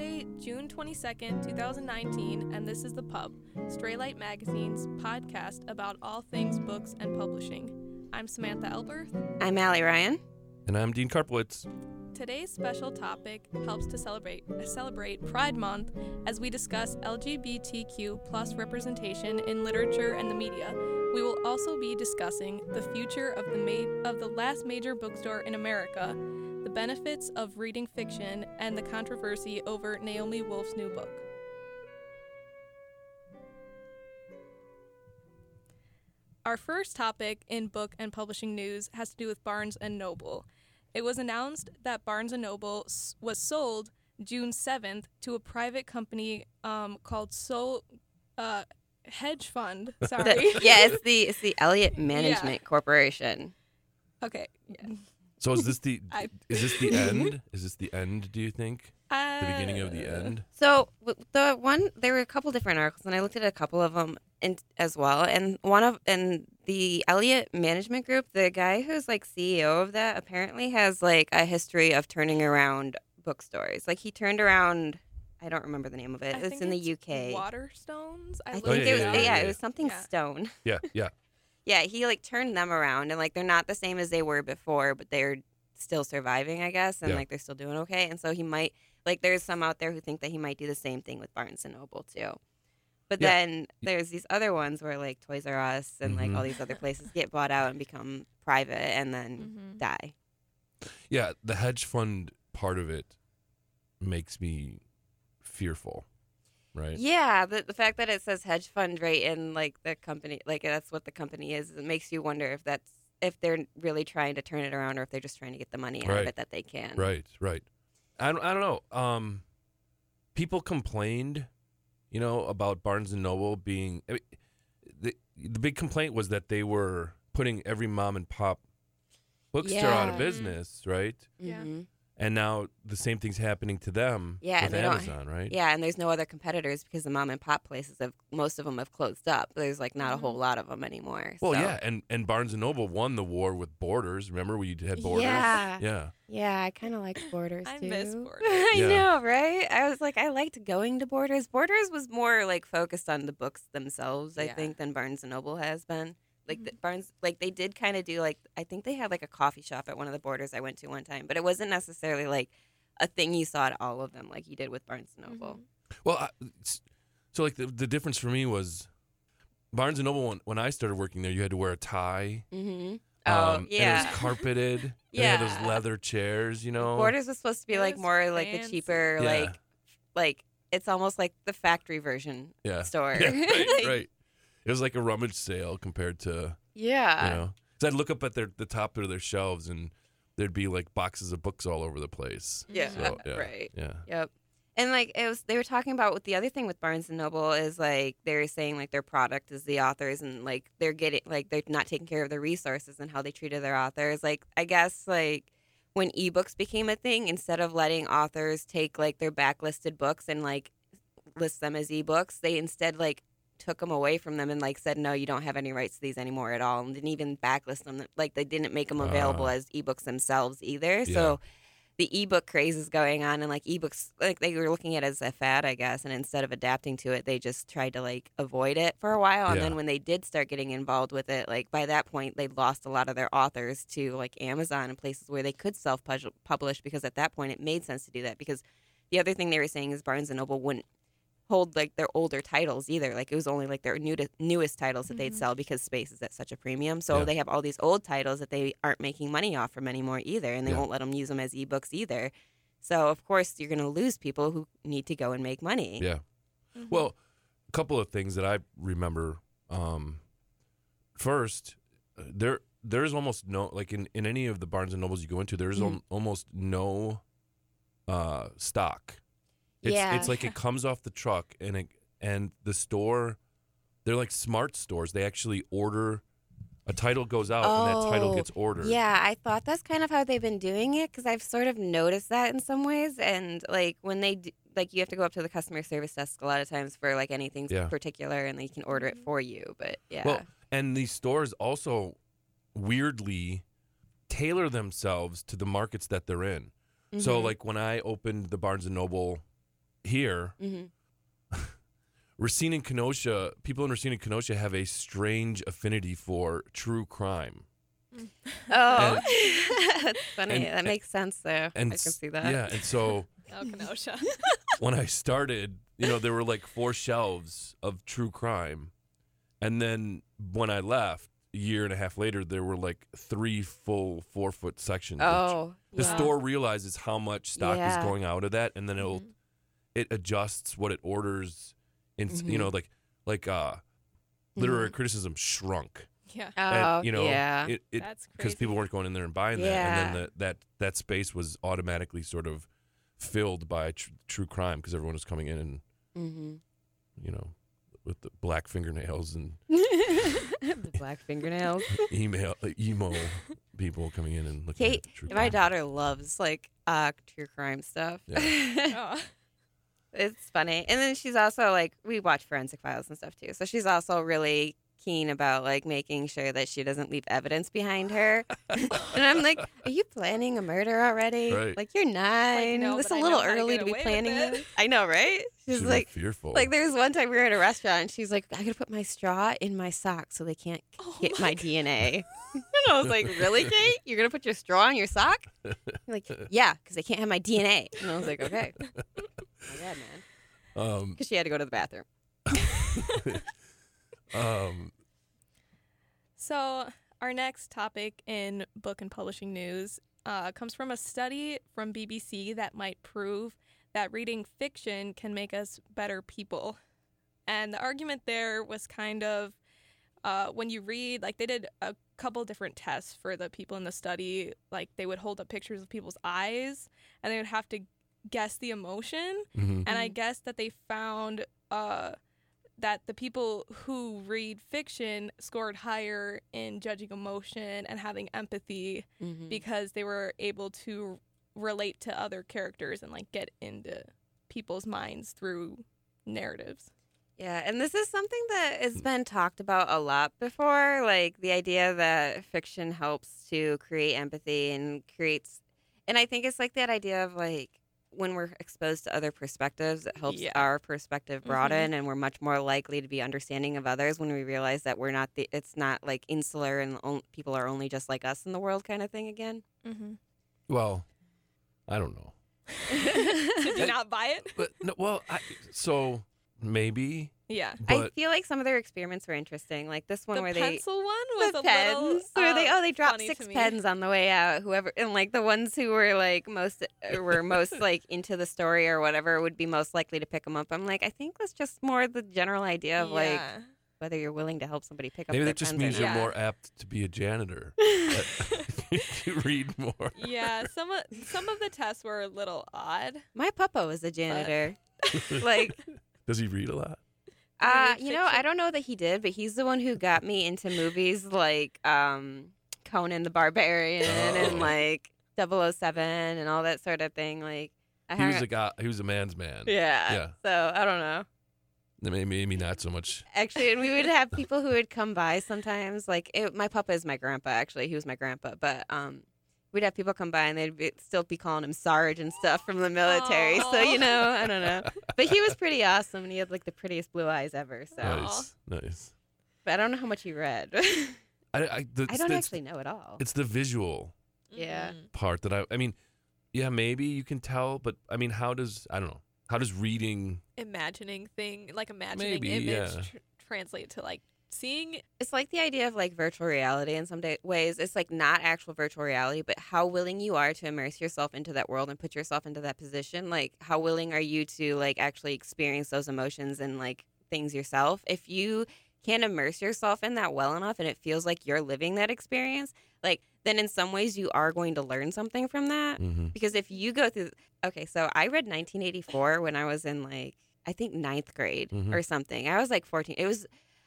Friday, June 22nd, 2019, and this is The Pub, Straylight Magazine's podcast about all things books and publishing. I'm Samantha Alberth. I'm Allie Ryan. And I'm Dean Karpowicz. Today's special topic helps to celebrate celebrate Pride Month as we discuss LGBTQ plus representation in literature and the media. We will also be discussing the future of the ma- of the last major bookstore in America, the benefits of reading fiction, and the controversy over Naomi Wolf's new book. Our first topic in book and publishing news has to do with Barnes and Noble. It was announced that Barnes and Noble was sold June 7th to a private company um, called Soul uh, Hedge Fund. Sorry. Yeah, it's the it's the Elliott Management Corporation. okay. Yeah. So is this the I- is this the end? Is this the end? Do you think the beginning of the Uh, end? So w- the one there were a couple different articles, and I looked at a couple of them in, as well. And one of and the Elliott Management Group, the guy who's like CEO of that, apparently has like a history of turning around bookstores. Like he turned around. I don't remember the name of it. I it's think in the it's UK. Waterstones. I, I looked think yeah, it was yeah, yeah, yeah, it yeah. was something Yeah. stone. Yeah, yeah. Yeah, he like turned them around and like they're not the same as they were before, but they're still surviving, I guess, and Yeah. like they're still doing okay. And so he might like there's some out there who think that he might do the same thing with Barnes and Noble too. But Yeah. then there's these other ones where like Toys R Us and like Mhm. all these other places get bought out and become private and then Mhm. die. Yeah, the hedge fund part of it makes me fearful, right? Yeah, the the fact that it says hedge fund right in like the company, like that's what the company is, it makes you wonder if that's if they're really trying to turn it around or if they're just trying to get the money out Right. of it that they can. Right, right. I don't, I don't know. Um, people complained, you know, about Barnes and Noble being. I mean, the the big complaint was that they were putting every mom and pop bookstore out of business, right? Yeah. Mhm. And now the same thing's happening to them Yeah, with and Amazon, right? Yeah, and there's no other competitors because the mom and pop places have most of them have closed up. There's like not a whole mm. lot of them anymore. Well, so- yeah, and and Barnes and Noble won the war with Borders. Remember we had Borders? Yeah. Yeah. Yeah, I kind of like Borders I too. miss Borders. I Yeah. know, right? I was like, I liked going to Borders. Borders was more like focused on the books themselves, I Yeah. think, than Barnes and Noble has been. Like Mhm. the Barnes, like they did kind of do like I think they had like a coffee shop at one of the Borders I went to one time, but it wasn't necessarily like a thing you saw at all of them like you did with Barnes and Noble. Mhm. Well, I, so like the the difference for me was Barnes and Noble when, when I started working there, you had to wear a tie. Mm-hmm. Um, oh And it yeah. was carpeted. They had Yeah. those leather chairs, you know. Borders was supposed to be It like was more like the cheaper, Yeah. like like it's almost like the factory version yeah. store. Yeah, right, Like, right. It was like a rummage sale compared to Yeah. you know. So I'd look up at their the top of their shelves and there'd be like boxes of books all over the place. Yeah. So, yeah. Right. Yeah. Yep. And like it was, they were talking about what the other thing with Barnes and Noble is like they're saying like their product is the authors and like they're getting like they're not taking care of their resources and how they treated their authors. Like I guess like when ebooks became a thing, instead of letting authors take like their backlisted books and like list them as ebooks, they instead like took them away from them and like said no, you don't have any rights to these anymore at all, and didn't even backlist them. Like they didn't make them available Ah. as ebooks themselves either. Yeah. So the ebook craze is going on and like ebooks like they were looking at it as a fad i guess and instead of adapting to it they just tried to like avoid it for a while and Yeah. then when they did start getting involved with it like by that point they lost a lot of their authors to like amazon and places where they could self publish because at that point it made sense to do that because the other thing they were saying is barnes and noble wouldn't hold like their older titles either like it was only like their new newest titles that they'd Mhm. sell because space is at such a premium so Yeah. they have all these old titles that they aren't making money off from anymore either and they Yeah. won't let them use them as ebooks either so of course you're going to lose people who need to go and make money. Yeah. Mhm. Well, a couple of things that I remember. Um, first, uh, there there's almost no like in, in any of the Barnes and Nobles you go into, there's Mhm. al- almost no uh, stock. It's Yeah. it's like it comes off the truck and it and the store. They're like smart stores. They actually order a title goes out and that title Oh, gets ordered. Yeah, I thought that's kind of how they've been doing it because I've sort of noticed that in some ways. And like when they do, like you have to go up to the customer service desk a lot of times for like anything Yeah. particular, and they can order it for you. But yeah, Well, and these stores also weirdly tailor themselves to the markets that they're in. So Mhm. like when I opened the Barnes and Noble here, hmm Racine and Kenosha, people in Racine and Kenosha have a strange affinity for true crime. Oh, that's funny. and- that makes sense, though. And I can see that. Yeah, and so Oh, Kenosha. when I started, you know, there were like four shelves of true crime. And then when I left, a year and a half later, there were like three full four foot sections. of tr- Oh, the yeah. store realizes how much stock Yeah. is going out of that, and then it'll Mhm. It adjusts what it orders. In you Mhm. know, like like uh, Mm-hmm. literary criticism shrunk. Yeah. Oh, and, you know, yeah. it, it That's crazy. because people weren't going in there and buying that, and then the, that that space was automatically sort of filled by tr- true crime because everyone was coming in and hmm you know with the black fingernails and the black fingernails. email uh, emo people coming in and looking Kate, at true my crime. daughter loves like uh true crime stuff. Oh. It's funny. And then she's also like we watch forensic files and stuff too. So she's also really keen about like making sure that she doesn't leave evidence behind her. and I'm like, Are you planning a murder already? Right. Like you're nine. no, it's a little know how to early to be planning this. I know, right? She's Should be like fearful. like there was one time we were at a restaurant and she's like, I gotta put my straw in my sock so they can't Oh get my my DNA. and I was like, Really, Kate? You're gonna put your straw in your sock? You're like, Yeah, because they can't have my DNA. And I was like, Okay. My bad, man. um, Because she had to go to the bathroom. um, So, our next topic in book and publishing news uh, comes from a study from BBC that might prove that reading fiction can make us better people. And the argument there was kind of uh, when you read, like, they did a couple different tests for the people in the study. Like, they would hold up pictures of people's eyes and they would have to guess the emotion. mhm. And I guess that they found uh, that the people who read fiction scored higher in judging emotion and having empathy Mm-hmm. because they were able to relate to other characters and like get into people's minds through narratives. Yeah, and this is something that has been talked about a lot before, like the idea that fiction helps to create empathy and creates and I think it's like that idea of like when we're exposed to other perspectives, it helps Yeah. our perspective Mhm. broaden and we're much more likely to be understanding of others when we realize that we're not the it's not like insular and on, people are only just like us in the world kind of thing again. Mm-hmm. well, I don't know, Did you not buy it? but no, well, I, so maybe, Yeah. I feel like some of their experiments were interesting, like this one the where they pencil one was the a pens little where they oh they dropped six pens on the way out whoever and like the ones who were like most uh, were most like into the story or whatever would be most likely to pick them up i'm like i think that's just more the general idea of like whether you're willing to help somebody pick up maybe their that just pens means you're. Yeah. more apt to be a janitor. you read more. yeah, some of some of the tests were a little odd. my papa was a janitor like Does he read a lot? Uh you know i don't know that he did but he's the one who got me into movies like um conan the barbarian Oh. and like 007 and all that sort of thing like I He was a guy. He was a man's man. Yeah. Yeah. So I don't know. Maybe, maybe not so much. Actually, and we would have people who would come by sometimes. Like it, my papa is my grandpa. Actually, he was my grandpa. But um, we'd have people come by and they'd be, still be calling him Sarge and stuff from the military. So you know, I don't know. But he was pretty awesome, and he had like the prettiest blue eyes ever. So, Nice, nice. but I don't know how much he read. I, I, the, I don't it's, actually know at all. It's the visual Yeah. Mhm. part that I. I mean, yeah, maybe you can tell, but I mean, how does I don't know? How does reading? Imagining thing, like imagining Maybe, image yeah. tr- translate to like seeing It's like the idea of like virtual reality in some day- ways. It's like not actual virtual reality, but how willing you are to immerse yourself into that world and put yourself into that position. Like, how willing are you to like actually experience those emotions and like things yourself? If you can't immerse yourself in that well enough and it feels like you're living that experience, like, then in some ways you are going to learn something from that. Mm-hmm. Because if you go through, okay, so I read 1984 when I was in like, I think ninth grade Mhm. or something. I was like 14. It was,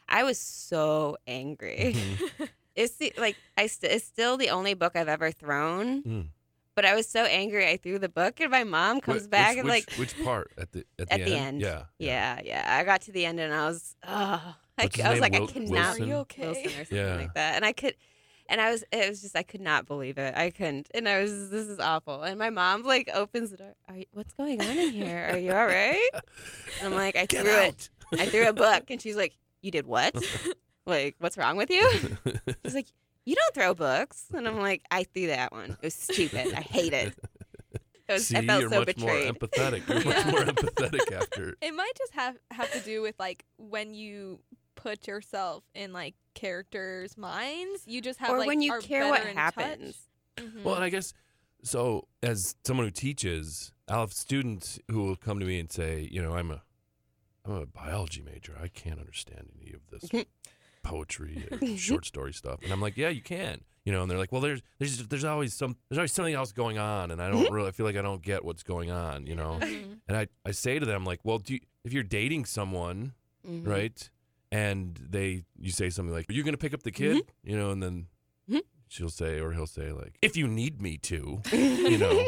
I was so angry. Mm-hmm. It's the, like I st- it's still the only book I've ever thrown. Mm. But I was so angry I threw the book, and my mom comes Wh- back which, and which, like, which part at the at the At end? the end. Yeah. yeah, yeah. I got to the end and I was, oh, I, What's c- his I was like Wil- I cannot. Wilson? Are you okay? Wilson or something Yeah. like that, and I could. And I was, it was just, I could not believe it. I couldn't. And I was, this is awful. And my mom like opens the door. Are you, what's going on in here? Are you all right? And I'm like, I Get threw it. I threw a book. And she's like, you did what? like, what's wrong with you? She's like, you don't throw books. And I'm like, I threw that one. It was stupid. I hate it. It was, See, I felt you're so much betrayed. more empathetic. You're much more empathetic after. It might just have have to do with like when you put yourself in like characters' minds. You just have or like when you care what happens. touch. Mhm. Well, and I guess so. As someone who teaches, I'll have students who will come to me and say, you know, I'm a, I'm a biology major. I can't understand any of this poetry, or short story stuff. And I'm like, yeah, you can. You know, and they're like, well, there's, there's, there's always some, there's always something else going on, and I don't really I feel like I don't get what's going on. You know, Mhm. and I, I say to them like, well, do you, if you're dating someone, Mhm. right? And they, you say something like, "Are you going to pick up the kid?" You know, and then Mhm. she'll say, or he'll say, like, "If you need me to," you know,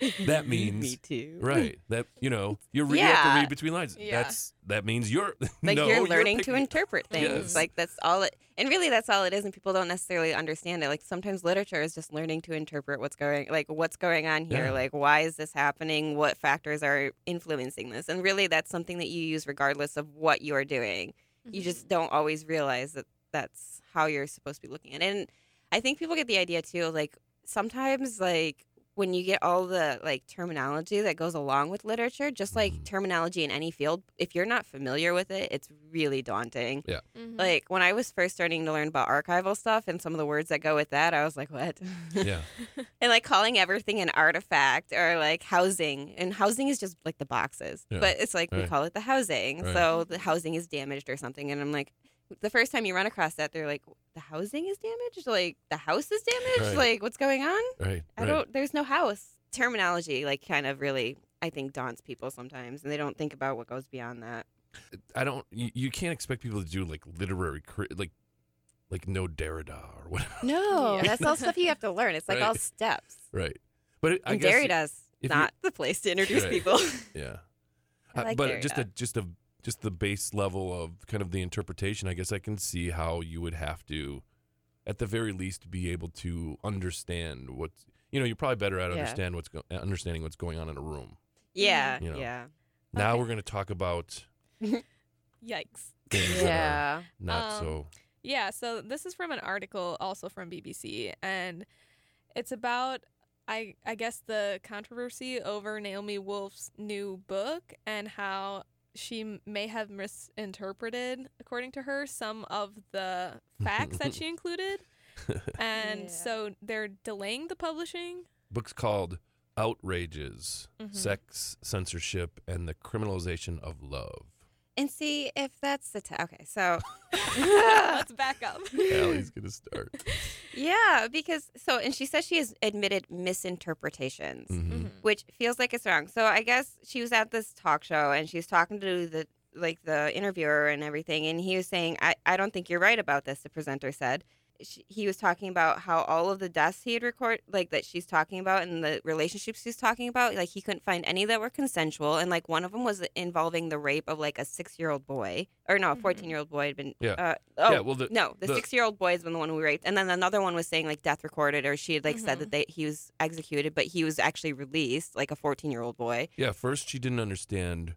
that means me too. right. That you know, you, re- you have to Yeah. read between lines. Yeah. That's that means you're Like no, you're learning to interpret things. Yes. Like that's all it and really that's all it is and people don't necessarily understand it. Like sometimes literature is just learning to interpret what's going like what's going on here. Yeah. Like why is this happening? What factors are influencing this? And really that's something that you use regardless of what you're doing. You Mhm. just don't always realize that that's how you're supposed to be looking at it. And I think people get the idea too like sometimes like when you get all the like terminology that goes along with literature, just like Mhm. terminology in any field, if you're not familiar with it, it's really daunting. Mhm. Like when I was first starting to learn about archival stuff and some of the words that go with that, I was like, what? Yeah, and like calling everything an artifact or like housing. And housing is just like the boxes. Yeah. But it's like we call it the housing. Right. So the housing is damaged or something. And I'm like, the first time you run across that, they're like, the housing is damaged? Like the house is damaged? Right. Like what's going on? right. I right. don't. There's no house. Terminology, like, kind of really, I think, daunts people sometimes, and they don't think about what goes beyond that. I don't. You, you can't expect people to do like literary, like, like no Derrida or whatever. No, Yeah. that's all stuff you have to learn. It's like all steps. Right. But it, I And guess Derrida's if you- not the place to introduce Right. people. Yeah. I Uh, like but just a just a just the base level of kind of the interpretation, I guess I can see how you would have to at the very least be able to understand what's you know, you're probably better at Yeah. understand what's go- understanding what's going on in a room. yeah, You know. yeah, Now Okay. we're going to talk about Yikes. things that are yeah. not Um, so Yeah, so this is from an article also from BBC and it's about I I guess the controversy over Naomi Wolf's new book and how she may have misinterpreted according to her some of the facts that she included and Yeah. so they're delaying the publishing. books called Outrages, Mhm. Sex, Censorship and the Criminalization of Love. And see if that's the t- okay. So Let's back up. Allie's going to start. yeah, because so and she says she has admitted misinterpretations. Mhm. Mhm. which feels like it's wrong. So I guess she was at this talk show and she was talking to the like the interviewer and everything, and he was saying, "I I don't think you're right about this." The presenter said. She, he was talking about how all of the deaths he had recorded, like that she's talking about, and the relationships she's talking about, like he couldn't find any that were consensual, and like one of them was involving the rape of like a six-year-old boy, or no, a Mhm. fourteen-year-old boy had been. Yeah. Uh, oh, yeah, well the no, the, the- six-year-old boy has been the one who raped, and then another one was saying like death recorded, or she had like said Mhm. that they he was executed, but he was actually released, like a fourteen-year-old boy. Yeah, first she didn't understand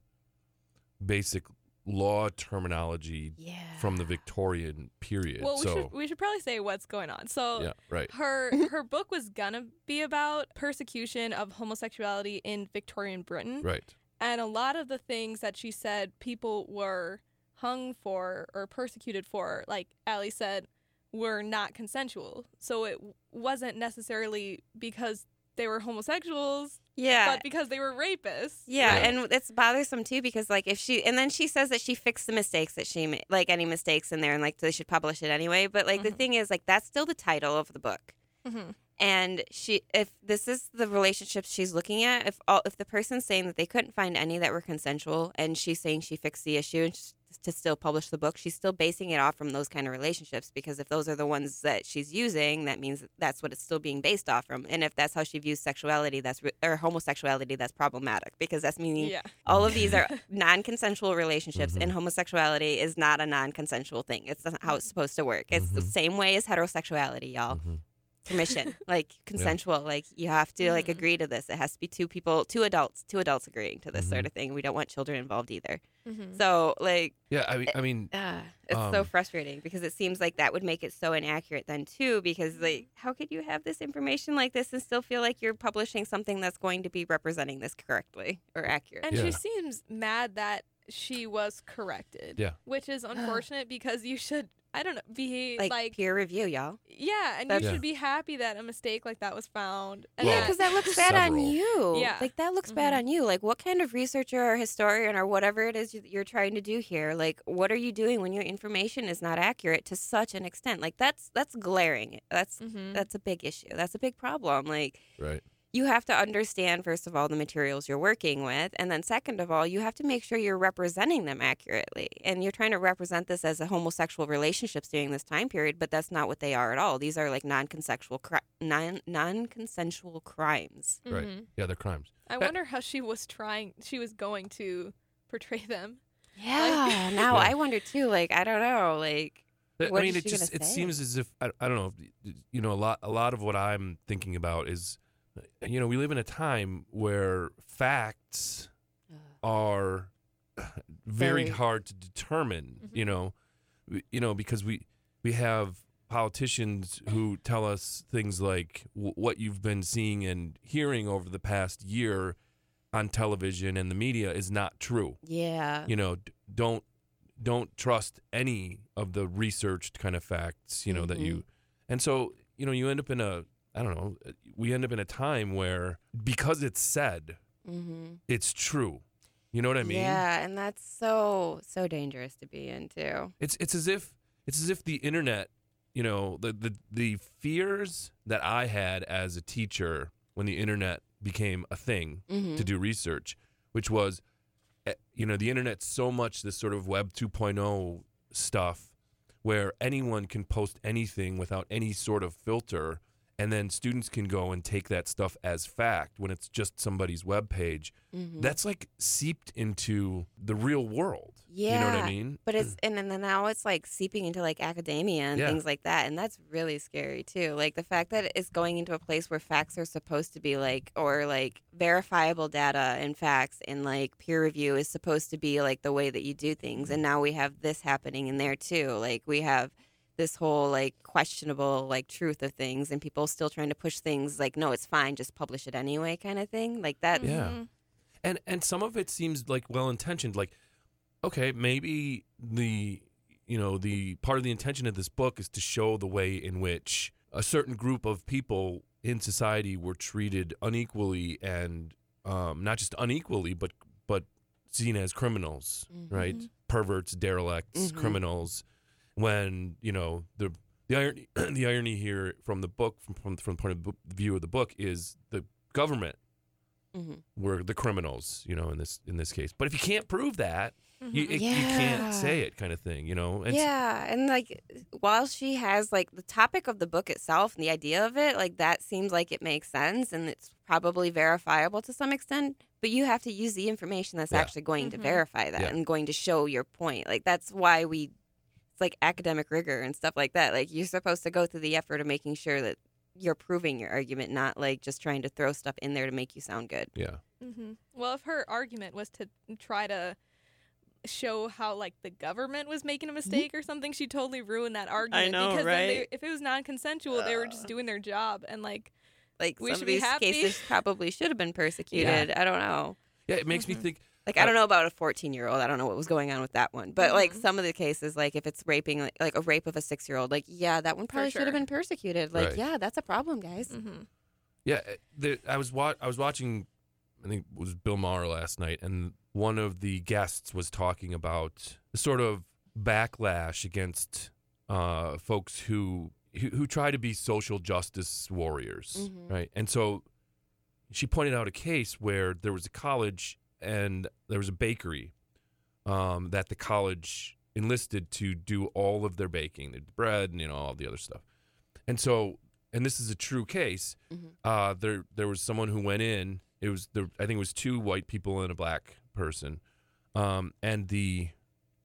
basic law terminology Yeah. from the Victorian period. Well, we so should we should probably say what's going on. So yeah, right. her her book was gonna be about persecution of homosexuality in Victorian Britain. Right. And a lot of the things that she said people were hung for or persecuted for, like Allie said, were not consensual. So it wasn't necessarily because they were homosexuals, Yeah. but because they were rapists. yeah, Yeah. and it's bothersome too because like if she and then she says that she fixed the mistakes that she made, like any mistakes in there, and like they should publish it anyway. But like the Mhm. thing is, like that's still the title of the book. Mhm. And she, if this is the relationships she's looking at, if all, if the person's saying that they couldn't find any that were consensual, and she's saying she fixed the issue, and she's to still publish the book, she's still basing it off from those kind of relationships because if those are the ones that she's using, that means that's what it's still being based off from. And if that's how she views sexuality, that's re- or homosexuality, that's problematic because that's meaning Yeah. all of these are non-consensual relationships, Mhm. and homosexuality is not a non-consensual thing. It's not how it's supposed to work. It's the Mhm. same way as heterosexuality, y'all. Mhm. Permission, like consensual, like you have to like Mhm. agree to this. It has to be two people, two adults, two adults agreeing to this sort Mhm. of thing. We don't want children involved either. Mhm. So like, Yeah, I mean, I mean, uh, it's so Um, frustrating because it seems like that would make it so inaccurate then too. Because like, how could you have this information like this and still feel like you're publishing something that's going to be representing this correctly or accurate? And Yeah. she seems mad that she was corrected. Yeah. Which is unfortunate because you should, I don't know, be like, like, peer review, y'all. yeah, and That's- you Yeah. should be happy that a mistake like that was found. And Well, yeah, because that looks bad on you. Yeah. like that looks bad Mhm. on you. Like, what kind of researcher or historian or whatever it is you- you're trying to do here? Like, what are you doing when your information is not accurate to such an extent? Like, that's that's glaring. That's Mhm. that's a big issue. That's a big problem. Like, right. You have to understand first of all the materials you're working with and then second of all you have to make sure you're representing them accurately and you're trying to represent this as a homosexual relationships during this time period but that's not what they are at all these are like non-consensual cri- non non-consensual crimes Right. Mhm. Yeah, they're crimes. I wonder how she was trying, she was going to portray them. yeah now Yeah. i wonder too like i don't know like I mean, is it she just it say? seems as if I, I don't know. You know, a lot a lot of what I'm thinking about is, you know, we live in a time where facts are very Very- hard to determine. You Mhm. know, you know because we we have politicians who tell us things like w- what you've been seeing and hearing over the past year on television and the media is not true. Yeah. You know d- don't don't trust any of the researched kind of facts you know that you and so you know you end up in a i don't know we end up in a time where because it's said mm-hmm. it's true you know what i mean yeah and that's so so dangerous to be into it's it's as if it's as if the internet you know the the the fears that i had as a teacher when the internet became a thing mm-hmm. to do research, which was, eh, you know, the internet's so much this sort of Web 2.0 stuff where anyone can post anything without any sort of filter. And then students can go and take that stuff as fact when it's just somebody's web page. mm-hmm. That's like seeped into the real world. yeah You know what I mean? But it's and then now it's like seeping into like academia and Yeah. things like that, and that's really scary too. Like the fact that it's going into a place where facts are supposed to be like, or like verifiable data and facts and like peer review is supposed to be like the way that you do things, and now we have this happening in there too. Like we have this whole like questionable like truth of things, and people still trying to push things like, no, it's fine, just publish it anyway, kind of thing. Like that. Yeah. Mhm. and and some of it seems like well intentioned like okay maybe the you know the part of the intention of this book is to show the way in which a certain group of people in society were treated unequally and um, not just unequally but but seen as criminals right Mhm. perverts derelicts Mhm. criminals when you know the the irony the irony here from the book from from, from the point of view of the book is the government hmm were the criminals, you know, in this in this case. But if you can't prove that, you Mhm. it, you can't say it, kind of thing, you know. And yeah, and like while she has like the topic of the book itself and the idea of it, like that seems like it makes sense and it's probably verifiable to some extent. But you have to use the information that's Yeah. actually going to Mhm. verify that Yeah. and going to show your point. Like that's why we, it's like academic rigor and stuff like that. Like you're supposed to go through the effort of making sure that you're proving your argument, not like just trying to throw stuff in there to make you sound good. yeah, Mm-hmm. Well, if her argument was to try to show how like the government was making a mistake or something, she totally ruined that argument. I know, because then they, right? if it was non-consensual, they were just Uh. doing their job, and like, Like We some should of be these happy. cases probably should have been persecuted. I don't know. yeah. It makes Mhm. me think. Like I don't know about a 14 year old. I don't know what was going on with that one. But like Mhm. some of the cases, like if it's raping, like, like a rape of a six year old, like yeah, that one probably should have been persecuted. Like Right. yeah, that's a problem, guys. mhm. Yeah, the, I was wa- I was watching. I think it was Bill Maher last night, and one of the guests was talking about the sort of backlash against uh, folks who, who who try to be social justice warriors, Mhm. right? And so she pointed out a case where there was a college and there was a bakery um, that the college enlisted to do all of their baking, the bread, and you know all the other stuff. And so, and this is a true case. Mhm. Uh, there there was someone who went in. It was the I think it was two white people and a black person, um, and the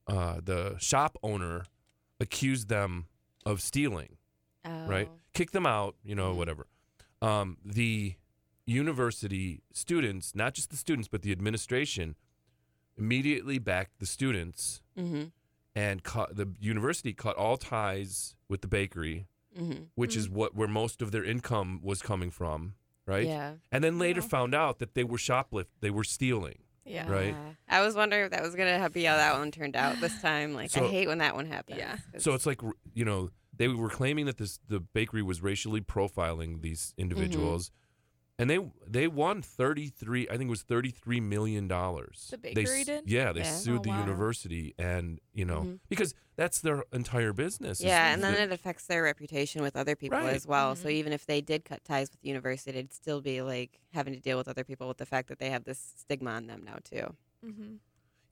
uh, the shop owner accused them of stealing right? Oh. Kick them out, you know, Mhm. whatever. Um, the university students, not just the students, but the administration, immediately backed the students Mhm. and cut the university cut all ties with the bakery, Mhm. which is what where most of their income was coming from, right? Yeah. And then later Yeah. found out that they were shoplift, they were stealing. Yeah. Right. I was wondering if that was gonna ha- be how that one turned out this time. Like So- I hate when that one happens. Yeah. So it's like you know they were claiming that this the bakery was racially profiling these individuals, and they they won thirty three. I think it was thirty three million dollars. The bakery s- did? Yeah, they Yeah. sued Oh, the wow. university, and you know Mhm. because that's their entire business. yeah, and the- then it affects their reputation with other people Right. as well. So Mhm. even if they did cut ties with the university, it'd still be like having to deal with other people with the fact that they have this stigma on them now too. Mm-hmm.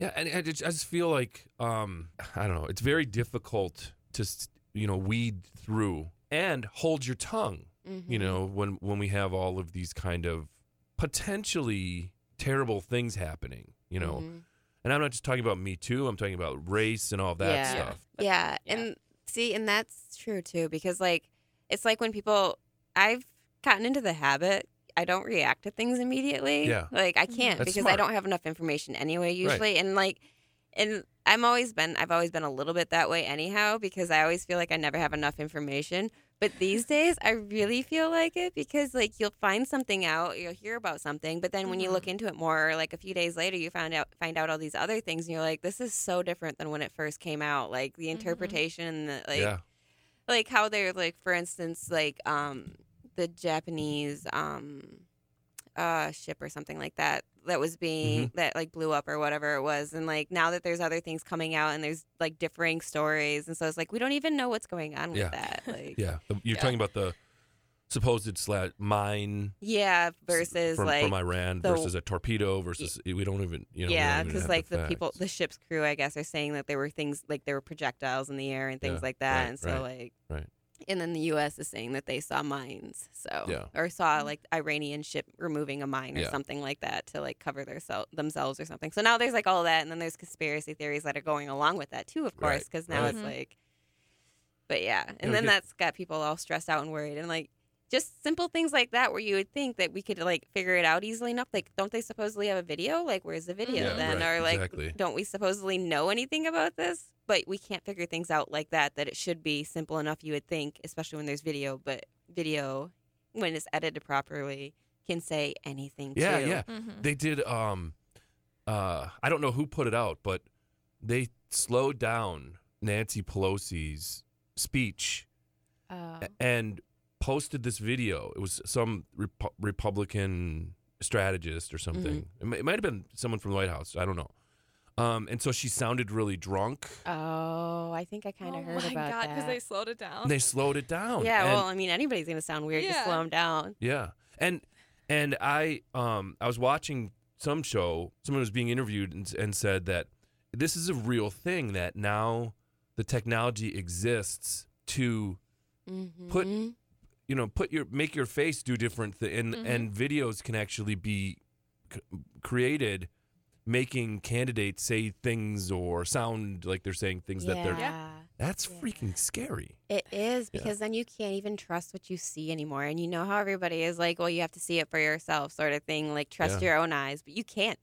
yeah, and I just, I just feel like um I don't know. It's very difficult to you know weed through and hold your tongue. Mm-hmm. you know when when we have all of these kind of potentially terrible things happening you know Mhm. and i'm not just talking about me too i'm talking about race and all that Yeah. stuff Yeah, Yeah. and see, and that's true too because like it's like when people I've gotten into the habit. I don't react to things immediately. Yeah. Like I can't That's because I don't have enough information anyway usually and like and I'm always been I've always been a little bit that way anyhow because I always feel like I never have enough information. But these days I really feel like it because like you'll find something out, you'll hear about something, but then when you look into it more like a few days later you find out find out all these other things and you're like this is so different than when it first came out. Like the interpretation and the, like yeah like how they're like for instance like um the Japanese um uh ship or something like that that was being Mm-hmm. that like blew up or whatever it was and like now that there's other things coming out and there's like differing stories and so it's like we don't even know what's going on with that like yeah you're Yeah. talking about the supposed slash mine yeah versus from, like from iran the- versus a torpedo versus we don't even you know yeah because like the, people the ship's crew i guess are saying that there were things like there were projectiles in the air and things Yeah, like that right, and so right, like right. And then the us is saying that they saw mines so Yeah. or saw like iranian ship removing a mine or Yeah. something like that to like cover their sel- themselves or something so now there's like all that and then there's conspiracy theories that are going along with that too of course because now right. it's Mhm. like but yeah and we then get- that's got people all stressed out and worried and like just simple things like that where you would think that we could like figure it out easily enough like don't they supposedly have a video like where's the video Yeah, then right, or like exactly. don't we supposedly know anything about this but we can't figure things out like that that it should be simple enough you would think especially when there's video but video when it's edited properly can say anything yeah too. yeah Mm-hmm. they did um uh i don't know who put it out but they slowed down nancy pelosi's speech Oh. and posted this video. It was some Repu- Republican strategist or something. It, mi- it might have been someone from the White House. I don't know. Um, and so she sounded really drunk. oh i think i kind of oh heard my about god, that they slowed it down. They slowed it down. yeah And- well i mean anybody's gonna sound weird just Yeah. slow them down yeah. And and I um I was watching some show. Someone was being interviewed and, and said that this is a real thing. That now the technology exists to Put- Mhm. You know put your make your face do different things and Mhm. and videos can actually be c- created making candidates say things or sound like they're saying things that they're Yeah. that's Yeah. freaking scary It is Yeah. because then you can't even trust what you see anymore. And you know how everybody is like, well, you have to see it for yourself, sort of thing. Like, trust Yeah. your own eyes, but you can't.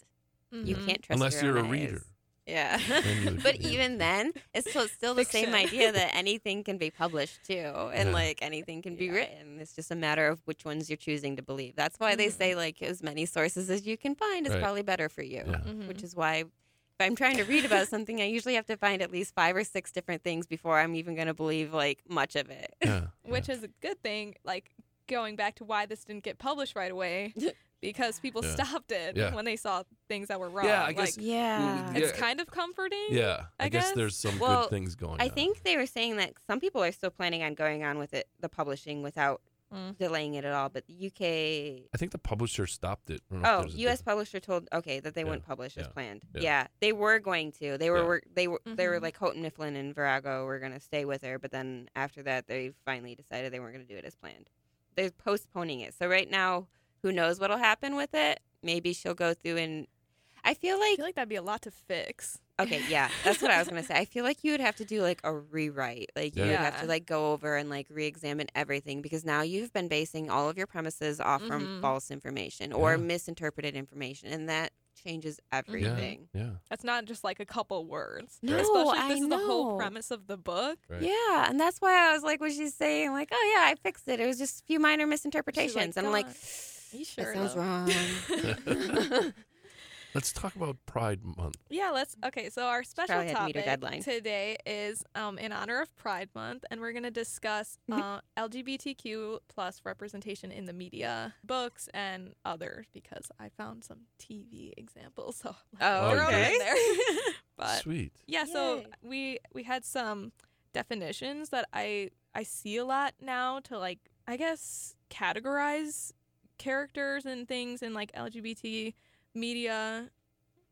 You Mhm. can't trust unless your you're own a eyes. reader Yeah. But yeah. even then, it's still, still the same idea that anything can be published too. And Yeah. like anything can be Yeah. written. It's just a matter of which ones you're choosing to believe. That's why they Mhm. say, like, as many sources as you can find is Right. probably better for you Yeah. Mhm. which is why if I'm trying to read about something, I usually have to find at least five or six different things before I'm even going to believe like much of it. yeah, which is a good thing. Like going back to why this didn't get published right away, because people Yeah. stopped it Yeah. when they saw things that were wrong. Yeah, I Like, guess- yeah. Yeah. it's kind of comforting. yeah i, I guess, guess. there's some Well, good things going I on I think they were saying that some people are still planning on going on with it, the publishing without Mm. delaying it at all. But the UK I think the publisher stopped it. I don't know if Oh, U.S. difference. publisher told okay that they Yeah, wouldn't publish as planned. yeah. Yeah. they were going to. They were Yeah. they were they were like Houghton Mifflin and Virago were going to stay with her, but then after that they finally decided they weren't going to do it as planned. They're postponing it. So right now, who knows what'll happen with it? Maybe she'll go through and I feel I like feel like that'd be a lot to fix. okay, yeah, that's what I was gonna say. I feel like you would have to do like a rewrite. Like you would have to like go over and like re-examine everything because now you've been basing all of your premises off from Mhm. false information or Yeah. misinterpreted information, and that changes everything. Yeah. That's not just like a couple words. No, Especially if I this is the whole premise of the book. Right. Yeah, and that's why I was like, when she's saying like, "Oh yeah, I fixed it. It was just a few minor misinterpretations," and I'm like, "God, you sure? "That sounds wrong." Let's talk about Pride Month. Yeah, let's. Okay, so our special probably had to meet her topic deadline. today is um, in honor of Pride Month, and we're going to discuss Mhm. uh, LGBTQ plus representation in the media, books, and others. Because I found some TV examples, so Oh, okay. there. but Sweet. yeah, so Yay. we we had some definitions that I I see a lot now to like I guess categorize characters and things in like LGBT media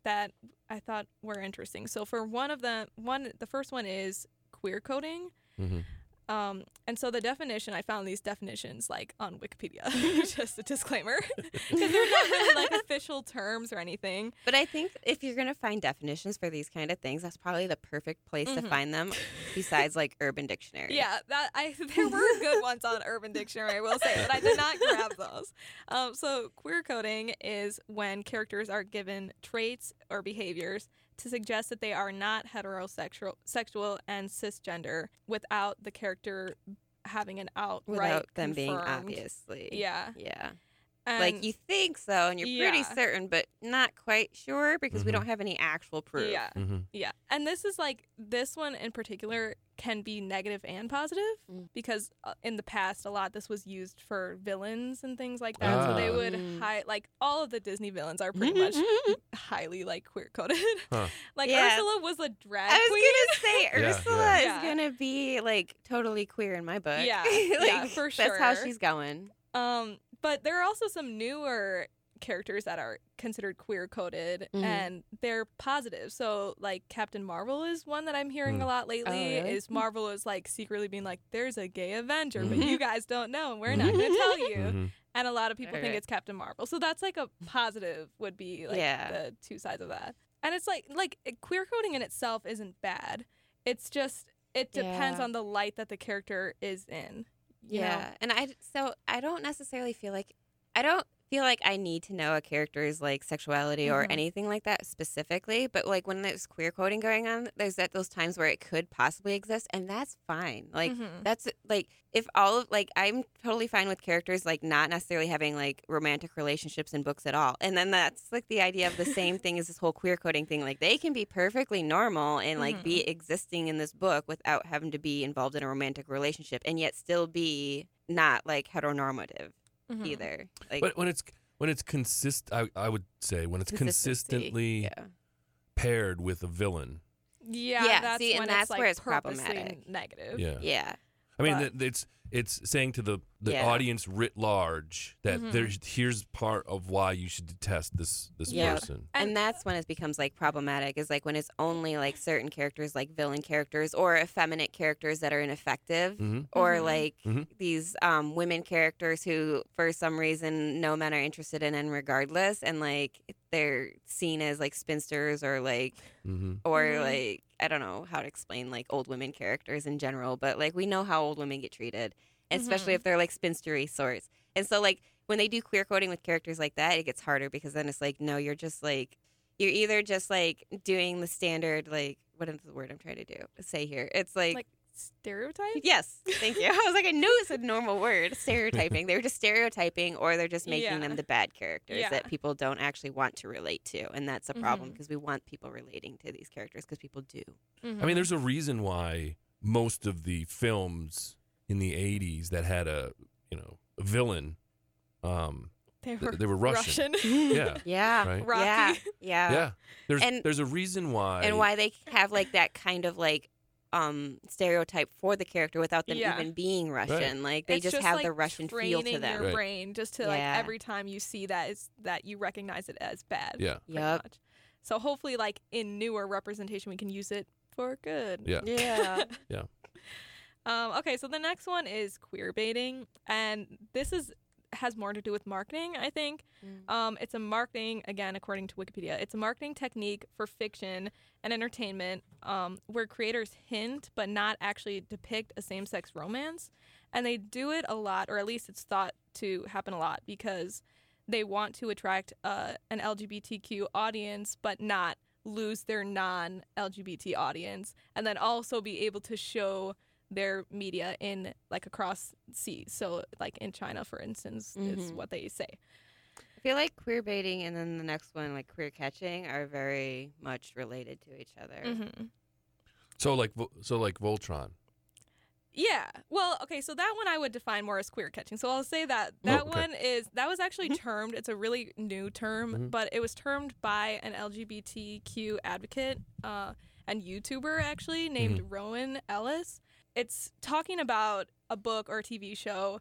that I thought were interesting. So for one of them, one the first one is queer coding. hmm Um, and so the definition, I found these definitions like on Wikipedia, just a disclaimer, because they're not really like official terms or anything. But I think if you're gonna find definitions for these kind of things, that's probably the perfect place to Mhm. find them. Besides, like Urban Dictionary. Yeah, that I there were good ones on Urban Dictionary, I will say, but I did not grab those. Um, so queer coding is when characters are given traits or behaviors to suggest that they are not heterosexual, sexual, and cisgender without the character having an outright without them being confirmed- obviously. Yeah, Yeah. And like you think so, and you're pretty certain, but not quite sure because we Mhm. don't have any actual proof. Yeah, hmm yeah, and this is like this one in particular can be negative and positive Mm. because uh, in the past a lot this was used for villains and things like that. So they Ah. would Mm. hide like all of the Disney villains are pretty much highly like queer coded. Huh. like Yeah. Ursula was a drag I was queen. gonna say Ursula yeah. is Yeah. gonna be like totally queer in my book. Yeah, Like, yeah, for sure. That's how she's going. Um, but there are also some newer characters that are considered queer coded Mhm. and they're positive. So like Captain Marvel is one that I'm hearing Hmm. a lot lately. Oh, really? Is Marvel is like secretly being like, there's a gay Avenger, but Mhm. you guys don't know, and we're not gonna tell you. hmm And a lot of people think Alright. it's Captain Marvel. So that's like a positive would be like Yeah. the two sides of that. And it's like like queer coding in itself isn't bad. It's just it depends Yeah. on the light that the character is in. You know? Yeah, and I so I don't necessarily feel like I don't feel like I need to know a character's like sexuality or Mhm. anything like that specifically. But like when there's queer coding going on, there's at those times where it could possibly exist, and that's fine. Like Mhm. that's like if all of like I'm totally fine with characters like not necessarily having like romantic relationships in books at all. And then that's like the idea of the same thing as this whole queer coding thing. Like they can be perfectly normal and like be existing in this book without having to be involved in a romantic relationship and yet still be not like heteronormative Mhm. either. Like But when it's when it's consist, I, I would say when it's consistently Yeah. paired with a villain. Yeah, Yeah, that's see, and when that's it's like where it's problematic. negative. Yeah. Yeah. I mean, But- it's it's saying to the the Yeah. audience writ large that Mhm. there's here's part of why you should detest this this Yeah. person. And, And- that's when it becomes like problematic is like when it's only like certain characters like villain characters or effeminate characters that are ineffective hmm or Mhm. like Mhm. these um, women characters who for some reason no men are interested in and regardless and like they're seen as like spinsters or like hmm or Mhm. like I don't know how to explain like old women characters in general, but like we know how old women get treated, and especially Mhm. if they're like spinstery sorts. And so like when they do queer coding with characters like that, it gets harder because then it's like no, you're just like you're either just like doing the standard like what is the word I'm trying to do say here? It's like, Like stereotype. yes, thank you. I was like I knew it's a normal word, stereotyping. they're just stereotyping or they're just making Yeah. them the bad characters Yeah. that people don't actually want to relate to, and that's a problem because we want people relating to these characters because people do. Mm-hmm. I mean, there's a reason why most of the films in the '80s that had a you know a villain, um, they th- were, they were Russian. Yeah. Yeah. Right. Rocky. Yeah. Yeah. Yeah. There's And- there's a reason why. And why they have like that kind of like um stereotype for the character without them Yeah. even being Russian. Like they It's just, just, have like, the Russian feel to training them. your Right. brain just to like every time you see that is that you recognize it as bad. Yeah. pretty Yep. much. So hopefully, like in newer representation, we can use it for good. Yeah. Yeah. Yeah. Um, okay, so the next one is queer baiting, and this is has more to do with marketing. I think Mm. um, it's a marketing again, according to Wikipedia, it's a marketing technique for fiction and entertainment um, where creators hint but not actually depict a same-sex romance, and they do it a lot, or at least it's thought to happen a lot because they want to attract uh, an LGBTQ audience, but not lose their non-LGBT audience, and then also be able to show their media in like across seas. So like in China, for instance, is Mhm. what they say. I feel like queer baiting and then the next one, like queer catching, are very much related to each other. hmm So like so like Voltron. Yeah. Well, okay, so that one I would define more as queer catching. So I'll say that Oh, that okay. one is that was actually termed. It's a really new term, Mhm. but it was termed by an LGBTQ advocate uh, and YouTuber actually named Rowan Ellis. It's talking about a book or a TV show,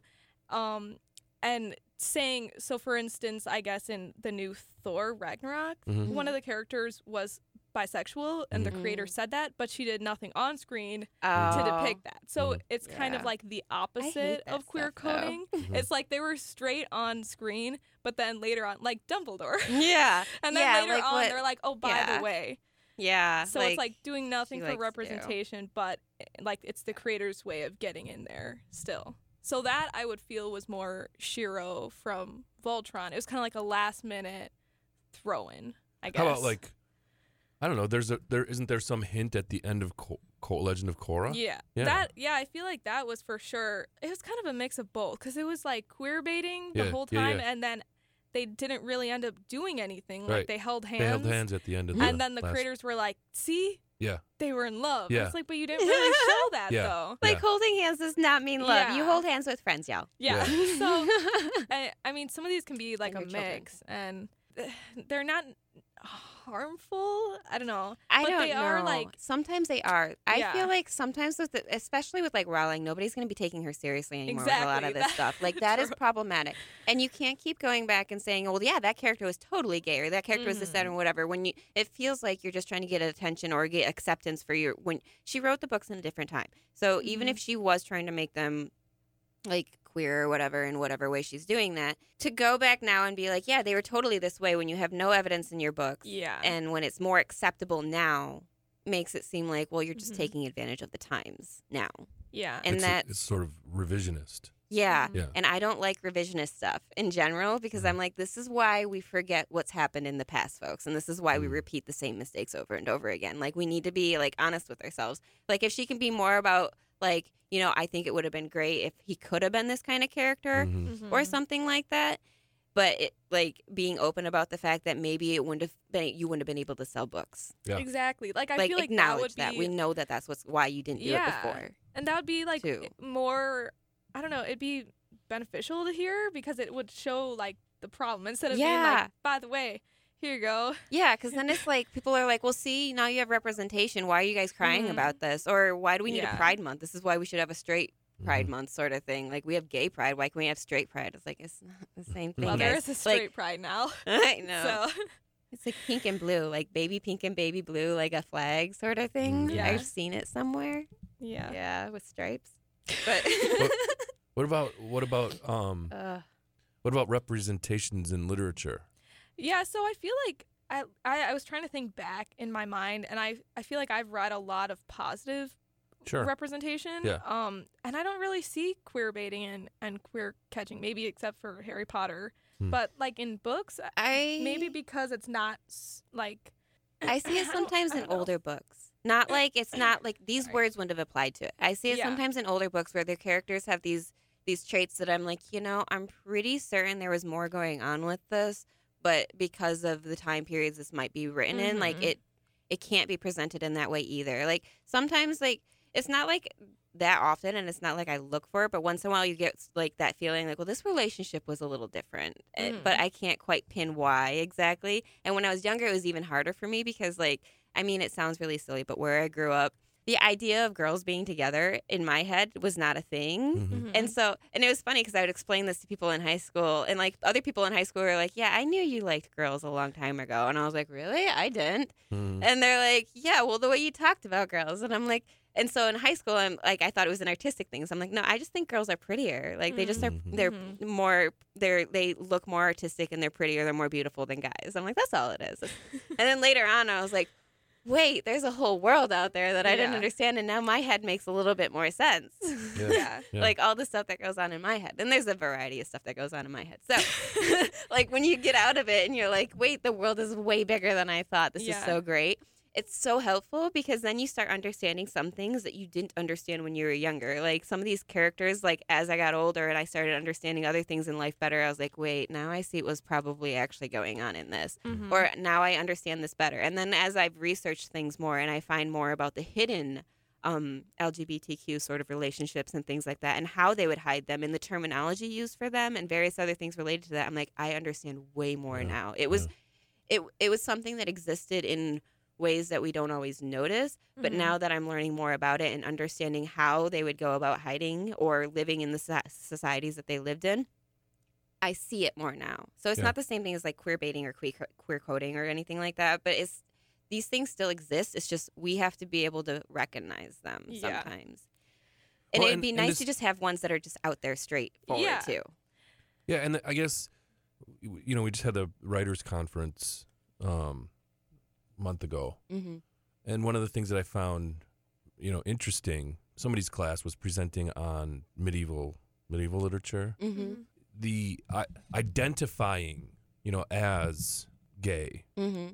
um, and saying so. For instance, I guess in the new Thor Ragnarok, Mhm. one of the characters was bisexual, and the creator said that, but she did nothing on screen to Oh. depict that. So Mhm. it's kind of like the opposite of queer stuff, though. coding. Mhm. It's like they were straight on screen, but then later on, like Dumbledore. Yeah. and then yeah, later like on, what- they're like, oh, by yeah. the way. Yeah. So it's like doing nothing for likes to representation, but eh, like it's the creator's way of getting in there still. So that I would feel was more Shiro from Voltron. It was kind of like a last minute throw in, I guess. How about like I don't know, there's a there isn't there some hint at the end of Co- Co- Legend of Korra? Yeah. Yeah. That yeah, I feel like that was for sure. It was kind of a mix of both because it was like queer baiting the Yeah, whole yeah, time, yeah. and then they didn't really end up doing anything. Like they held hands, They held hands at the end of the and then the last- creators were like, "See, Yeah. they were in love." Yeah. It's like, but you didn't really show that Yeah. though. Like Yeah. holding hands does not mean love. You hold hands with friends, y'all. Yeah. so I, I mean, some of these can be like And a your children. mix, and they're not harmful. I don't know. I but don't they know. are like sometimes they are. I Yeah. feel like sometimes with, the, especially with like Rowling, nobody's going to be taking her seriously anymore with a lot of this That- stuff. Like that is problematic, and you can't keep going back and saying, "Well, yeah, that character was totally gay," or "That character was this, that, Mhm. and whatever." When you, it feels like you're just trying to get attention or get acceptance for your. When she wrote the books in a different time, so even Mhm. if she was trying to make them like queer or whatever in whatever way she's doing that to go back now and be like yeah they were totally this way when you have no evidence in your books yeah, and when it's more acceptable now makes it seem like well you're just Mhm. taking advantage of the times now yeah, and it's, that it's sort of revisionist. yeah Mhm. Yeah. and i don't like revisionist stuff in general because i'm like this is why we forget what's happened in the past folks and this is why we Mm. repeat the same mistakes over and over again like we need to be like honest with ourselves like if she can be more about like you know i think it would have been great if he could have been this kind of character Mhm. or Mhm. something like that. But it, like being open about the fact that maybe it wouldn't have been you wouldn't have been able to sell books. Yeah. exactly. Like I like feel like that acknowledge would that, be we know that that's what's why you didn't do Yeah. it before. and that would be like too. more i don't know it'd be beneficial to hear because it would show like the problem instead of being like by the way here you go Yeah, because then it's like people are like, well, see, now you have representation. Why are you guys crying Mhm. about this? Or why do we need Yeah. a Pride Month? This is why we should have a straight Pride Mhm. Month sort of thing. Like we have gay Pride. Why can't we have straight Pride? It's like it's not the same thing. well Okay. there guys. is a straight Like, pride now I know. so It's like pink and blue, like baby pink and baby blue, like a flag sort of thing. Mhm. Yeah. I've seen it somewhere. yeah Yeah, with stripes. But What about what about um Ugh. what about representations in literature? Yeah, so I feel like I, I I was trying to think back in my mind, and I I feel like I've read a lot of positive Sure. representation. Yeah. Um, and I don't really see queer baiting and and queer catching, maybe except for Harry Potter. Hmm. But like in books, I maybe because it's not like I see it sometimes in don't know. older books. Not like it's not like these Right. words wouldn't have applied to it. I see it Yeah. sometimes in older books where their characters have these these traits that I'm like, you know, I'm pretty certain there was more going on with this, but because of the time periods this might be written in, like Mhm. it it can't be presented in that way either. Like sometimes like it's not like that often and it's not like I look for it, but once in a while you get like that feeling like, well, this relationship was a little different, eh, Mhm. but I can't quite pin why exactly. And when I was younger, it was even harder for me because, like, I mean, it sounds really silly, but where I grew up, the idea of girls being together in my head was not a thing. Mhm. And so, and it was funny because I would explain this to people in high school, and like other people in high school were like, "Yeah, I knew you liked girls a long time ago," and I was like, "Really? I didn't." Mhm. And they're like, "Yeah, well, the way you talked about girls," and I'm like, and so in high school, I'm like, I thought it was an artistic thing. So I'm like, no, I just think girls are prettier. Like they just are, Mhm. they're Mhm. more, they're they look more artistic and they're prettier. They're more beautiful than guys. I'm like, that's all it is. and then later on, I was like. Wait, there's a whole world out there that I didn't Yeah. understand, and now my head makes a little bit more sense. Yeah. yeah. Yeah. Like all the stuff that goes on in my head. And there's a variety of stuff that goes on in my head. So, like when you get out of it and you're like, wait, the world is way bigger than I thought. This is so great. It's so helpful because then you start understanding some things that you didn't understand when you were younger. Like some of these characters, like as I got older and I started understanding other things in life better, I was like, wait, now I see what was probably actually going on in this Mhm. or now I understand this better. And then as I've researched things more and I find more about the hidden um, LGBTQ sort of relationships and things like that, and how they would hide them, and the terminology used for them, and various other things related to that, I'm like, I understand way more Yeah, now. It was, it it was something that existed in ways that we don't always notice, but Mhm. now that I'm learning more about it and understanding how they would go about hiding or living in the societies that they lived in. I see it more now. So it's Yeah. not the same thing as like queer baiting or queer, queer coding or anything like that, but it's these things still exist. It's just we have to be able to recognize them Yeah. sometimes. And Well, it would and- be and nice this- to just have ones that are just out there straightforward Yeah. too. Yeah, and I guess you know we just had the writers conference um, month ago, Mm-hmm. and one of the things that I found you know interesting, somebody's class was presenting on medieval medieval literature, Mm-hmm. the I identifying you know as gay Mm-hmm.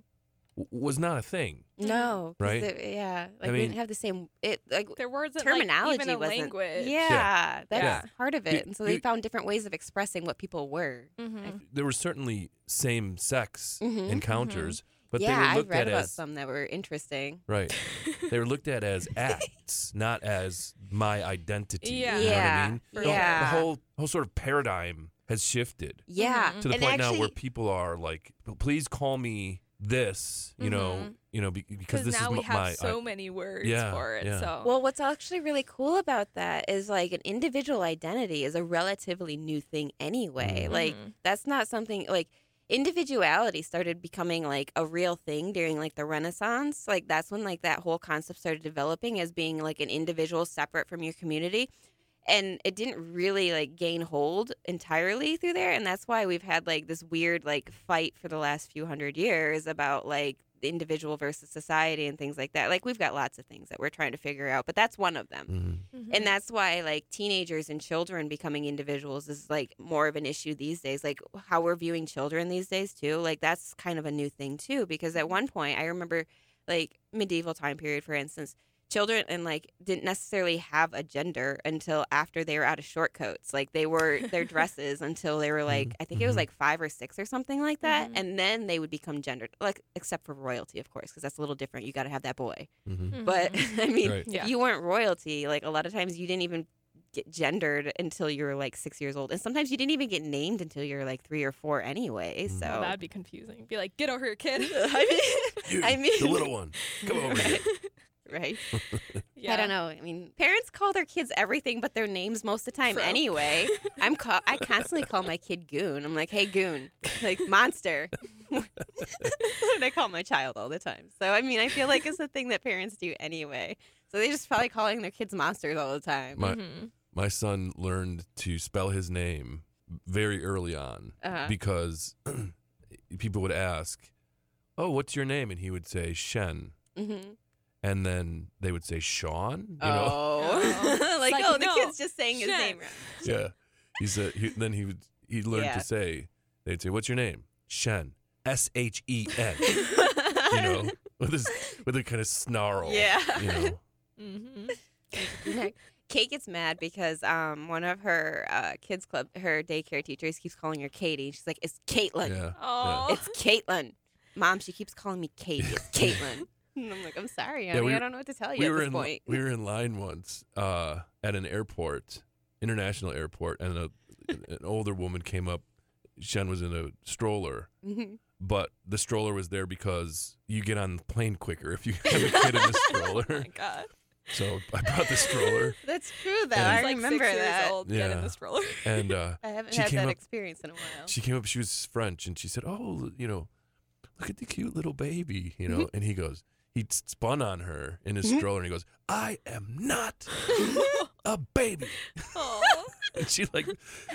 w- was not a thing. No, Right? they- yeah, like I we mean- didn't have the same. It like There wasn't terminology like, even a wasn't. language. Yeah, that's Yeah. part of You- it. And so they you- found different ways of expressing what people were. Mhm. There were certainly same sex Mhm. encounters, but yeah, they were I've looked read at about as some that were interesting. right. they were looked at as acts, not as my identity. Yeah. You know what I Yeah, mean? The- yeah. The whole whole sort of paradigm has shifted Yeah, to the and point now where people are like, please call me this, you know, Mhm. you know, because Because this now is we m- have my so I- many words Yeah, for it. yeah. So Well, what's actually really cool about that is like an individual identity is a relatively new thing anyway. Mhm. Like Mhm. that's not something like individuality started becoming like a real thing during like the Renaissance. Like that's when like that whole concept started developing as being like an individual separate from your community. And it didn't really like gain hold entirely through there. And that's why we've had like this weird like fight for the last few hundred years about like the individual versus society and things like that. Like we've got lots of things that we're trying to figure out, but that's one of them. Mhm. Mhm. And that's why like teenagers and children becoming individuals is like more of an issue these days. Like how we're viewing children these days too. Like that's kind of a new thing too because at one point I remember like medieval time period for instance, children and like didn't necessarily have a gender until after they were out of short coats. Like they were their dresses until they were like I think it was Mhm. like 5 or 6 or something like that Mhm. and then they would become gendered. Like except for royalty of course because that's a little different. You got to have that boy. Mhm. But. I mean, Right. Yeah. if you weren't royalty, like a lot of times you didn't even get gendered until you were like six years old, and sometimes you didn't even get named until you were like three or four anyway. Mhm. So Well, that'd be confusing. Be like, get over here, kid. I mean, You, I mean, the little one, come over here. right? yeah. I don't know. I mean, parents call their kids everything but their names most of the time True. anyway. I'm call- I constantly call my kid Goon. I'm like, hey Goon, like monster. That's what I call my child all the time. So I mean, I feel like it's a thing that parents do anyway. So they just probably calling their kids monsters all the time. My Mhm. my son learned to spell his name very early on Uh-huh. because people would ask, "Oh, what's your name?" and he would say Shen, hmm and then they would say Sean. You know, Oh, like, like, oh, the kid's just saying his Shen. name wrong. yeah. He said. He, then he would he learned Yeah. to say. They'd say, "What's your name?" Shen. S H E N. You know, with this with a kind of snarl. Yeah. You know. Mhm. Kate gets mad because um one of her uh, kids club, her daycare teachers keeps calling her Katie. She's like, "It's Caitlin. Yeah. Aw. It's Caitlin." Mom, she keeps calling me Katie. It's Caitlin. And I'm like, "I'm sorry, honey. we I don't know what to tell you we at were this in point." we were in line once uh, at an airport, international airport, and a, an older woman came up. Shen was in a stroller, Mhm. but the stroller was there because you get on the plane quicker if you have a kid in a oh stroller. my god. So I brought the stroller, That's true, though. I He's like remember six that. years old, get in Yeah. the stroller. and uh, I haven't She had came that up- experience in a while. she came up. She was French, and she said, "Oh, you know, look at the cute little baby," you know. and he goes, he spun on her in his mm-hmm. stroller, and he goes, "I am not a baby." And she like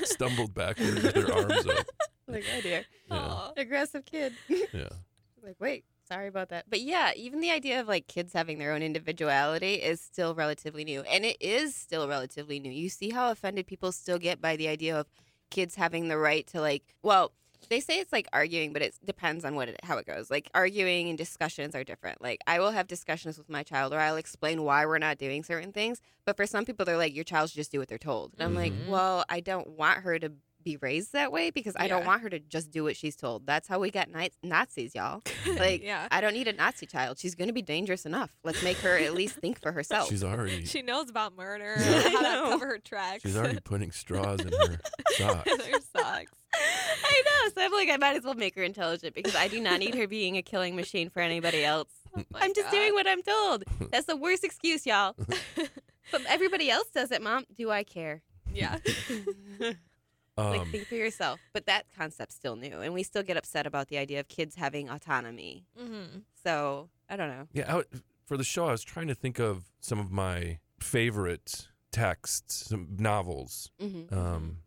stumbled backwards with her arms up. like, oh dear. Yeah, Aggressive kid. yeah. like, wait, sorry about that. But yeah, even the idea of like kids having their own individuality is still relatively new. And it is still relatively new. You see how offended people still get by the idea of kids having the right to like, well, they say it's like arguing, but it depends on what it, how it goes. Like arguing and discussions are different. Like I will have discussions with my child, or I'll explain why we're not doing certain things. But for some people, they're like, "Your child should just do what they're told." And I'm like, Mhm. "Well, I don't want her to be raised that way because I don't want her to just do what she's told. That's how we got Ni- Nazis, y'all. Like, yeah. I don't need a Nazi child. She's going to be dangerous enough. Let's make her at least think for herself. She's already She knows about murder, Yeah. how know. to cover her tracks. she's already putting straws in her socks. in her socks. I know. So I'm like, I might as well make her intelligent because I do not need her being a killing machine for anybody else. Oh I'm just God. doing what I'm told. That's the worst excuse, y'all. but everybody else does it, Mom. Do I care? Yeah. Like, Um, think for yourself. But that concept's still new, and we still get upset about the idea of kids having autonomy. Mm-hmm. So I don't know. Yeah, I, w- for the show, I was trying to think of some of my favorite texts, some novels Mm-hmm. um,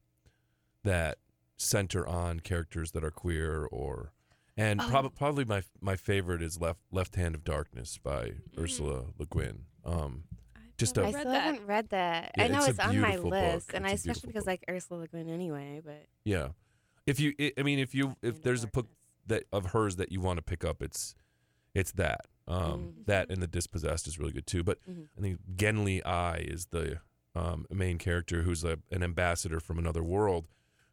that center on characters that are queer, or and Oh. prob- probably my my favorite is Left Left Hand of Darkness by Ursula Le Guin. Um, Just a- I still that. haven't read that. Yeah, I know it's a it's, on my beautiful list, book. and It's I a especially because book. like Ursula Le Guin anyway. But yeah, if you, I I mean, if you, if there's a book that of hers that you want to pick up, it's it's that. Um, Mhm. That and the dispossessed is really good too. But Mhm. I think Genly Ai is the um, main character who's a, an ambassador from another world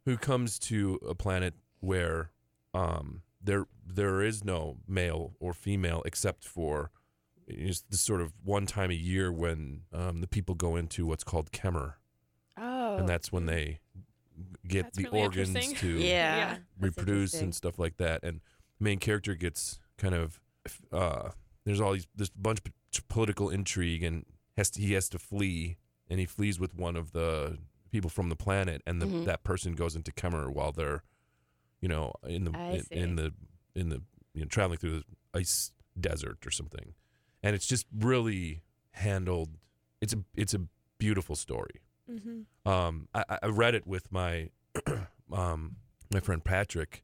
who comes to a planet where um, there there is no male or female except for it's this sort of one time a year when um, the people go into what's called Kemmer, oh, and that's when they get That's the really organs to yeah, Yeah. reproduce and stuff like that. And the main character gets kind of uh, there's all these this bunch of political intrigue, and has to, he has to flee, and he flees with one of the people from the planet, and the, Mhm. that person goes into Kemmer while they're, you know, in the in, in the in the you know traveling through the ice desert or something, and it's just really handled. It's a it's a beautiful story. Mm-hmm. Um, I, I read it with my um, my friend Patrick,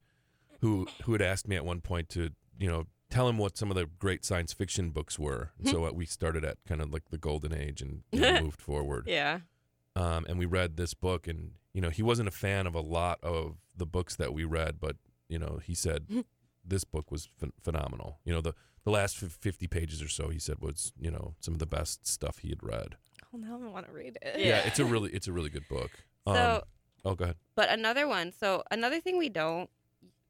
who who had asked me at one point to you know tell him what some of the great science fiction books were. And so uh, we started at kind of like the golden age and you know, moved forward. Yeah, Um, and we read this book, and you know he wasn't a fan of a lot of the books that we read, but you know he said this book was ph- phenomenal. You know the the last fifty pages or so he said was you know some of the best stuff he had read. Oh, now I want to read it. Yeah, Yeah. it's a really it's a really good book. So- um, oh, go ahead. but another one. So another thing we don't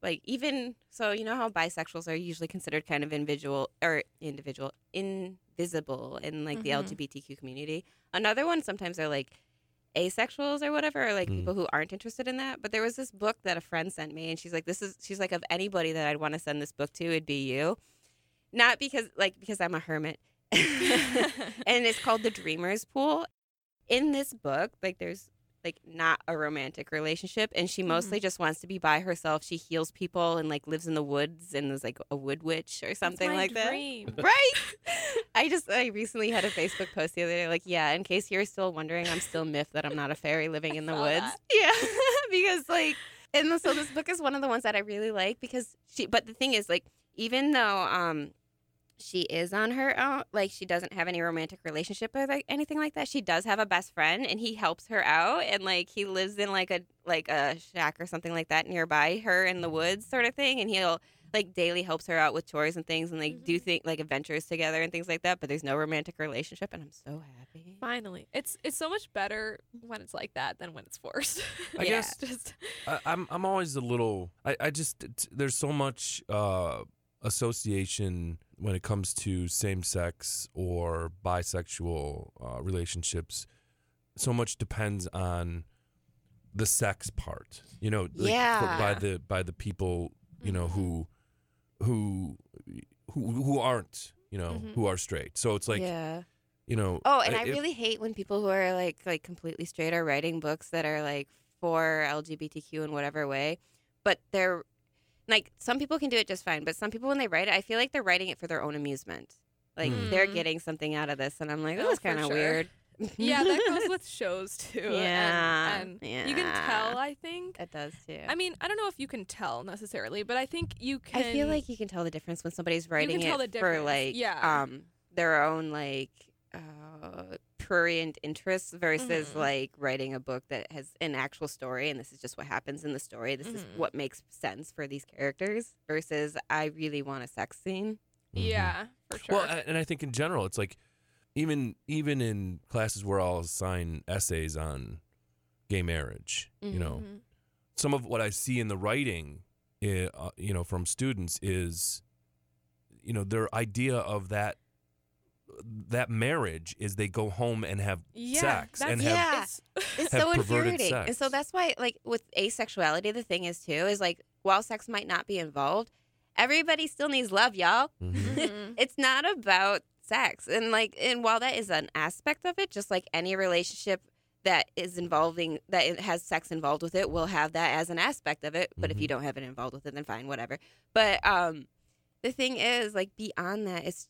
like even so you know how bisexuals are usually considered kind of individual or individual invisible in like the Mhm. LGBTQ community. Another one sometimes are like asexuals or whatever or like Mm. people who aren't interested in that but there was this book that a friend sent me and she's like this is she's like of anybody that I'd want to send this book to it'd be you not because like because I'm a hermit. And it's called the dreamers pool. In this book like there's like not a romantic relationship and she mostly just wants to be by herself. She heals people and like lives in the woods and is like a wood witch or something like that. right? I just i recently had a facebook post the other day like yeah in case you're still wondering i'm still myth that i'm not a fairy living in the woods. that. yeah. Because like and so this book is one of the ones that i really like because she but the thing is like even though um she is on her own like she doesn't have any romantic relationship or like anything like that she does have a best friend and he helps her out and like he lives in like a like a shack or something like that nearby her in the woods sort of thing and he'll like daily helps her out with chores and things and like do think like adventures together and things like that but there's no romantic relationship and i'm so happy Finally, it's it's so much better when it's like that than when it's forced. I Yeah. guess just I, I'm I'm always a little. I, I just it's- there's so much uh, association when it comes to same sex or bisexual uh, relationships. So much depends on the sex part. You know, like, for- by the by the people you know who who who who aren't you know Mhm. who are straight. So it's like yeah you know. Oh, and I if- really hate when people who are like like completely straight are writing books that are like for LGBTQ in whatever way, but they're like some people can do it just fine, but some people when they write it, I feel like they're writing it for their own amusement. Like Mm. they're getting something out of this, and I'm like, Oh, this is kind of sure. weird. yeah, that goes with shows too. Yeah, and, and you can tell. I think. It does too. I mean, I don't know if you can tell necessarily, but I think you can. I feel like you can tell the difference when somebody's writing tell it the for like yeah. um their own like uh prurient interests versus Mhm. like writing a book that has an actual story and this is just what happens in the story. This is Mhm. what makes sense for these characters versus I really want a sex scene. Mhm. Yeah, for sure. Well, a- and I think in general, it's like even even in classes where I'll assign essays on gay marriage, you know, Mhm. some of what I see in the writing, eh, uh, you know, from students is, you know, their idea of that that marriage is they go home and have yeah, sex that's, and have- yeah. It's Have so perverted infuriating. And so that's why like with asexuality the thing is too is like while sex might not be involved, everybody still needs love, y'all. Mhm. Mhm. it's not about sex and like and while that is an aspect of it just like any relationship that is involving that it has sex involved with it will have that as an aspect of it but if you Mhm. don't have it involved with it then fine whatever but um the thing is like beyond that it's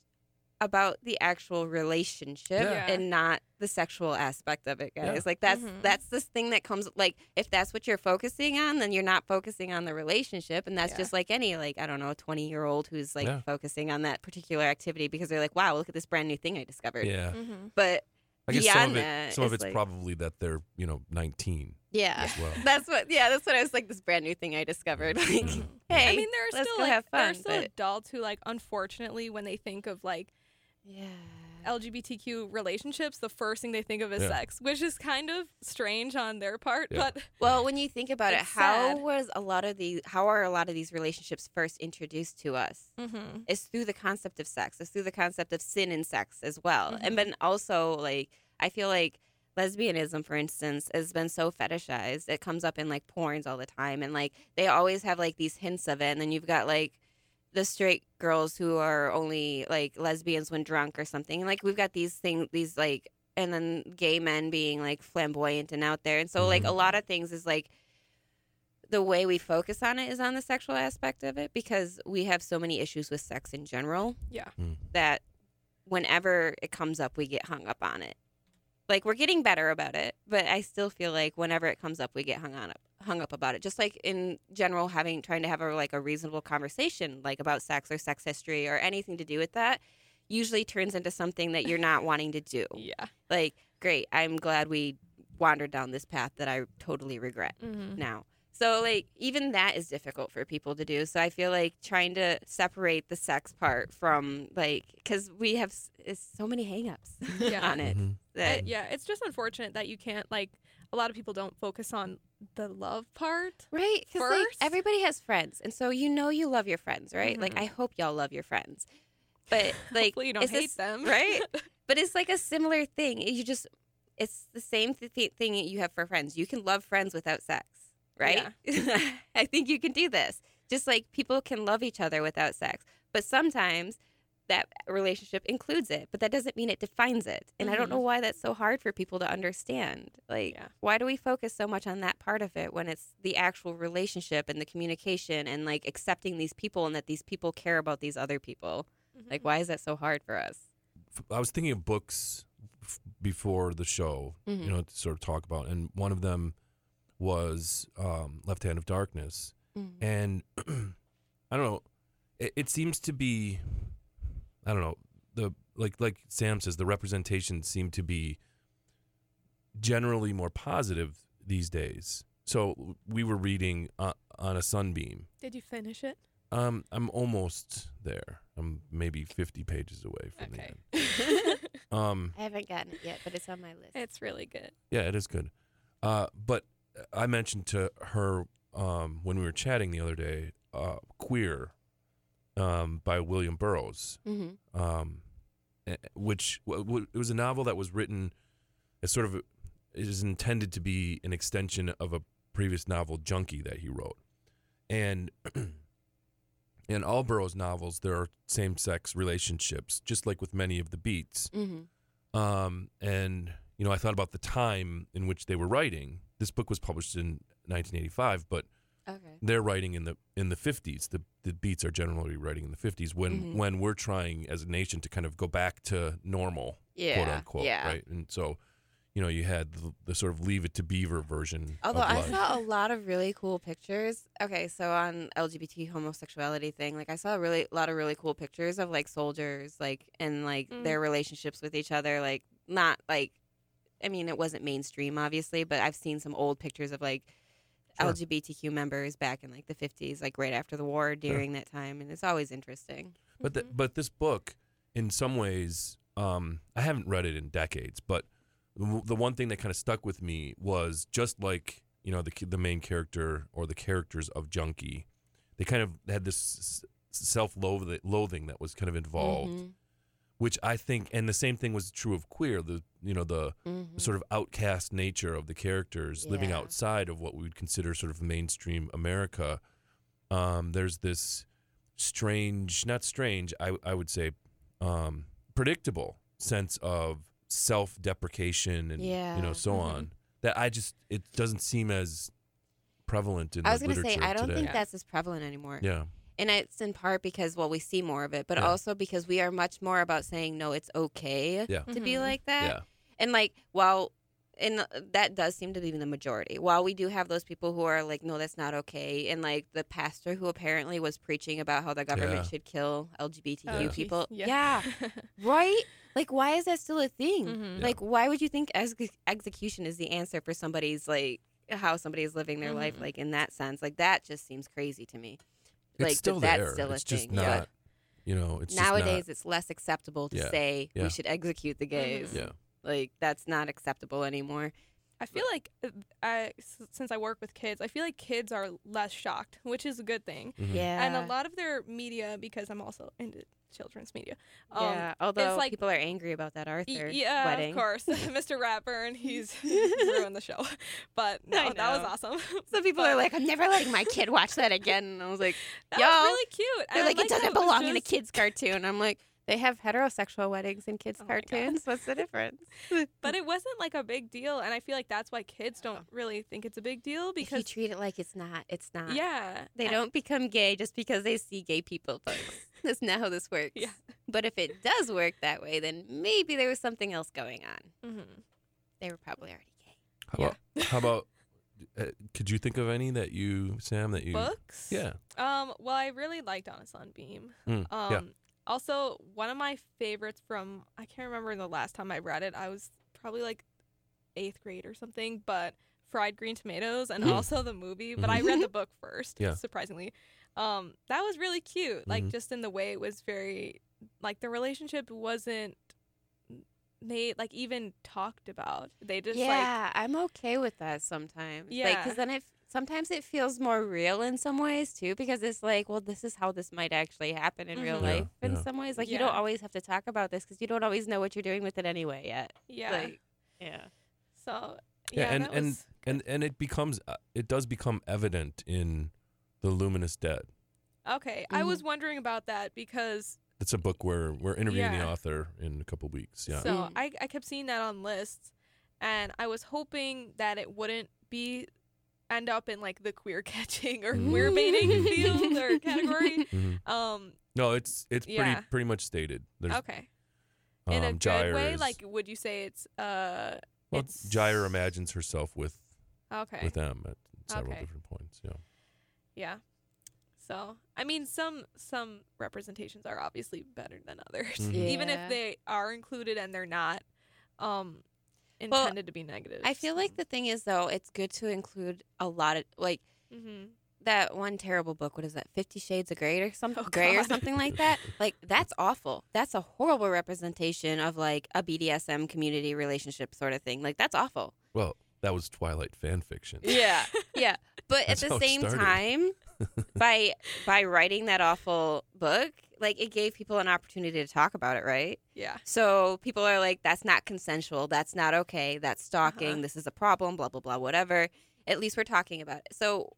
about the actual relationship Yeah. and not the sexual aspect of it guys Yeah. like that's Mhm. that's this thing that comes like if that's what you're focusing on then you're not focusing on the relationship and that's Yeah. just like any like i don't know 20 year old who's like Yeah. focusing on that particular activity because they're like wow look at this brand new thing i discovered yeah. Mhm. but I guess beyond some of it, some of it's it's like- probably that they're you know 19 yeah as well. that's what yeah that's what i was like this brand new thing i discovered like hey I mean, there are let's still like have there are still but- adults who like unfortunately when they think of like yeah LGBTQ relationships, the first thing they think of is Yeah. sex, which is kind of strange on their part. Yeah. But Well, when you think about it, how sad. was a lot of these? How are a lot of these relationships first introduced to us? Mhm. It's through the concept of sex. It's through the concept of sin and sex as well. Mhm. And then also, like, I feel like lesbianism, for instance, has been so fetishized. It comes up in like porns all the time, and like they always have like these hints of it. And then you've got like the straight girls who are only like lesbians when drunk or something. Like we've got these things, these like, and then gay men being like flamboyant and out there. And so like a Mhm. lot of things is like the way we focus on it is on the sexual aspect of it because we have so many issues with sex in general yeah, that whenever it comes up we get hung up on it. Like we're getting better about it, but I still feel like whenever it comes up we get hung on hung up about it. Just like in general having trying to have a like a reasonable conversation like about sex or sex history or anything to do with that usually turns into something that you're not wanting to do. yeah. Like, great, I'm glad we wandered down this path that I totally regret Mhm. now. So like even that is difficult for people to do. So I feel like trying to separate the sex part from like because we have s- so many hangups Yeah. on it Mhm. that Uh, yeah, it's just unfortunate that you can't like. A lot of people don't focus on the love part. right because like First- everybody has friends and so you know you love your friends right like Mhm. I hope y'all love your friends but like you don't hate this- them. right? but it's like a similar thing you just it's the same th- th- thing that you have for friends you can love friends without sex right i think you can do this just like people can love each other without sex but sometimes that relationship includes it but that doesn't mean it defines it. And i don't know why that's so hard for people to understand. Like Yeah. why do we focus so much on that part of it when it's the actual relationship and the communication and like accepting these people and that these people care about these other people? Mhm. like why is that so hard for us? I was thinking of books f- before the show, Mhm. you know, to sort of talk about, and one of them was um, Left Hand of Darkness, and I don't know, it, it seems to be, I don't know, the like like Sam says, the representation seem to be generally more positive these days. So we were reading uh, on a sunbeam. Did you finish it? Um, I'm almost there. I'm maybe 50 pages away from Okay. the end. Um, I haven't gotten it yet, but it's on my list. it's really good. Yeah, it is good. Uh, but I mentioned to her um, when we were chatting the other day, uh, "Queer" um, by William Burroughs, mm-hmm. um, eh, which w- w- it was a novel that was written as sort of a, it is intended to be an extension of a previous novel, Junky, that he wrote, and. In all Burroughs novels, there are same-sex relationships, just like with many of the beats. Mm-hmm. Um, and you know, I thought about the time in which they were writing. This book was published in 1985, but Okay. they're writing in the in the 50s. The the beats are generally writing in the 50s when Mhm. when we're trying as a nation to kind of go back to normal, Yeah. quote unquote, yeah. right? And so, you know, you had the, the sort of Leave It to Beaver version. Although of I saw a lot of really cool pictures. Okay, so on LGBT homosexuality thing, like I saw a really a lot of really cool pictures of like soldiers, like and like Mm. their relationships with each other. Like not like, I mean, it wasn't mainstream, obviously, but I've seen some old pictures of like Sure. LGBTQ members back in like the fifties, like right after the war, during that time, and it's always interesting. But the, Mhm. but this book, in some ways, um, I haven't read it in decades. But the one thing that kind of stuck with me was just like you know the the main character or the characters of Junky, they kind of had this self loathing that was kind of involved, Mhm, which I think, and the same thing was true of queer. The you know the mhm. sort of outcast nature of the characters living outside of what we would consider sort of mainstream America. Um, there's this strange, not strange, I, I would say, um, predictable sense of self deprecation and you know so Mhm. on that I just it doesn't seem as prevalent in I was gonna say literature I don't today. think that's as prevalent anymore. yeah And it's in part because, well, we see more of it, but Yeah. also because we are much more about saying, no, it's okay Yeah. to be Mhm. like that. yeah And like, while, and that does seem to be the majority. While we do have those people who are like, no, that's not okay. And like the pastor who apparently was preaching about how the government Yeah. should kill LGBTQ Oh, geez. people. Yeah. right? Like, why is that still a thing? Mhm. Like, why would you think ex- execution is the answer for somebody's like, how somebody is living their life, Mhm. like in that sense? Like, that just seems crazy to me. It's like, still that's there still a it's just thing, not yeah. you know it's Nowadays, just it's less acceptable to Yeah. say Yeah. we should execute the gays. Yeah Like that's not acceptable anymore. I feel like uh, I, s- since I work with kids, I feel like kids are less shocked, which is a good thing. Mhm. Yeah. And a lot of their media, because I'm also into children's media. Um, yeah. Although like- people are angry about that Arthur y- yeah, wedding. of course, Mr. Ratburn, he's ruined the show. But no, I that was awesome. Some people But are like, I'm never letting my kid watch that again. And I was like, that yo, was really cute. they're and like, it doesn't was belong in a kids' cartoon. I'm like, they have heterosexual weddings in kids' Oh cartoons. What's the difference? But it wasn't like a big deal, and I feel like that's why kids don't really think it's a big deal if you treat it like it's not, it's not. yeah, They and- don't become gay just because they see gay people, folks. That's not how this works. Yeah. But if it does work that way, then maybe there was something else going on. Mhm. They were probably already gay. how about how about uh, could you think of any that you Sam that you books. yeah Um. Well, I really liked On a Sunbeam. Mm, Um. yeah Also, one of my favorites from I can't remember the last time I read it. I was probably like eighth grade or something, but Fried Green Tomatoes and Mm. also the movie. But I read the book first. Yeah. Surprisingly, um, that was really cute. Like Mhm. just in the way it was very like the relationship wasn't made like even talked about. They just like yeah, I'm okay with that sometimes. Yeah, Yeah. because then it sometimes it feels more real in some ways too. Because it's like, well, this is how this might actually happen in real Mhm. Yeah, life. In yeah. some ways, like you don't always have to talk about this because you don't always know what you're doing with it anyway yet. yeah. Like, yeah. so Yeah, yeah, and- that and- was and and it becomes uh, it does become evident in the luminous dead okay. I Mm-hmm. was wondering about that because it's a book where we're interviewing the author in a couple weeks yeah So Mm. I, I kept seeing that on lists, and I was hoping that it wouldn't be end up in like the queer catching or Mhm. queer baiting field or category. Mhm. Um. no it's it's Yeah. pretty pretty much stated there's Okay. In a um, good way, is- like would you say it's uh? well, it's Gyre imagines herself with Okay. with them at several Okay. different points yeah yeah. So I mean, some some representations are obviously better than others, Mhm. even if they are included and they're not um Well, intended to be negative. I feel like the thing is though, it's good to include a lot of like hmm that one terrible book. What is that? Fifty Shades of Grey or something? Oh, Grey or something like that. Like that's awful. That's a horrible representation of like a BDSM community relationship sort of thing. Like that's awful. well that was Twilight fan fiction Yeah, yeah. But at the same time, by by writing that awful book, like it gave people an opportunity to talk about it, right? Yeah. So people are like, "That's not consensual. That's not okay. That's stalking. Uh-huh. This is a problem. Blah blah blah. Whatever. At least we're talking about it." So,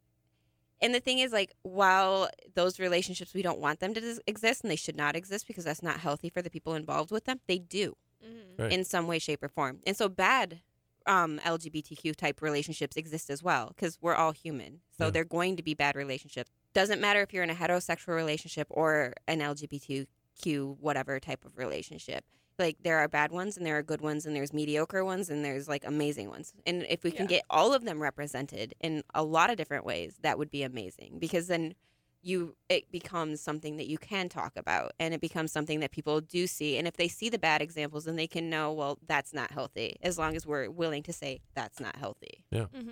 and the thing is, like, while those relationships we don't want them to dis- exist and they should not exist because that's not healthy for the people involved with them, they do. Mm-hmm. Right. in some way, shape, or form. And so bad um, LGBTQ type relationships exist as well because we're all human. So Yeah. they're going to be bad relationships. Doesn't matter if you're in a heterosexual relationship or an LGBTQ whatever type of relationship. Like there are bad ones and there are good ones and there's mediocre ones and there's like amazing ones. And if we can Yeah. get all of them represented in a lot of different ways, that would be amazing because then you it becomes something that you can talk about and it becomes something that people do see and if they see the bad examples then they can know well that's not healthy as long as we're willing to say that's not healthy Mm-hmm.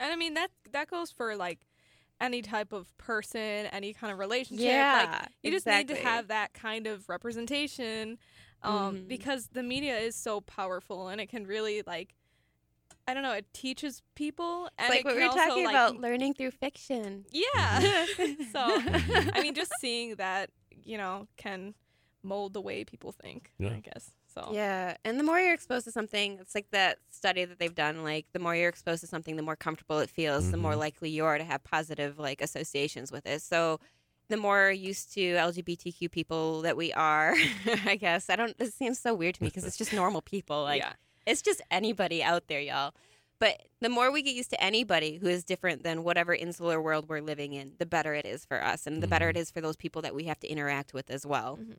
And I mean that that goes for like any type of person, any kind of relationship. like you just need to have that kind of representation um, Mhm. because the media is so powerful and it can really like I don't know, it teaches people and like it what we were also, talking like, about learning through fiction Yeah. so I mean just seeing that, you know, can mold the way people think, Yeah. I guess. So Yeah, and the more you're exposed to something, it's like that study that they've done. Like the more you're exposed to something, the more comfortable it feels, the more Mhm. likely you are to have positive like associations with it. So, the more used to LGBTQ people that we are, I guess I don't. It seems so weird to me because it's just normal people. Like yeah. it's just anybody out there, y'all. But the more we get used to anybody who is different than whatever insular world we're living in, the better it is for us, and the better Mhm. it is for those people that we have to interact with as well. Mhm.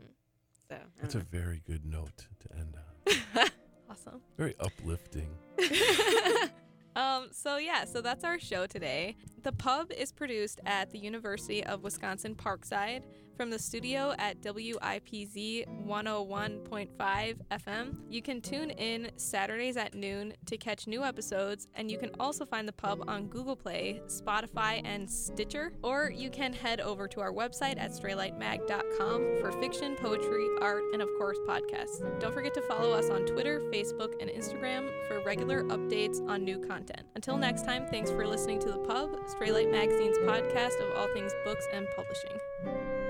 So, That's don't a very good note to end on. Awesome. Very uplifting. Um, so yeah, so that's our show today. The pub is produced at the University of Wisconsin Parkside from the studio at WIPZ 101.5 FM. You can tune in Saturdays at noon to catch new episodes, and you can also find the pub on Google Play, Spotify, and Stitcher. Or you can head over to our website at straylightmag.com for fiction, poetry, art, and of course podcasts. Don't forget to follow us on Twitter, Facebook, and Instagram for regular updates on new content. Until next time, thanks for listening to The Pub, Straylight Magazine's podcast of all things books and publishing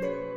thank you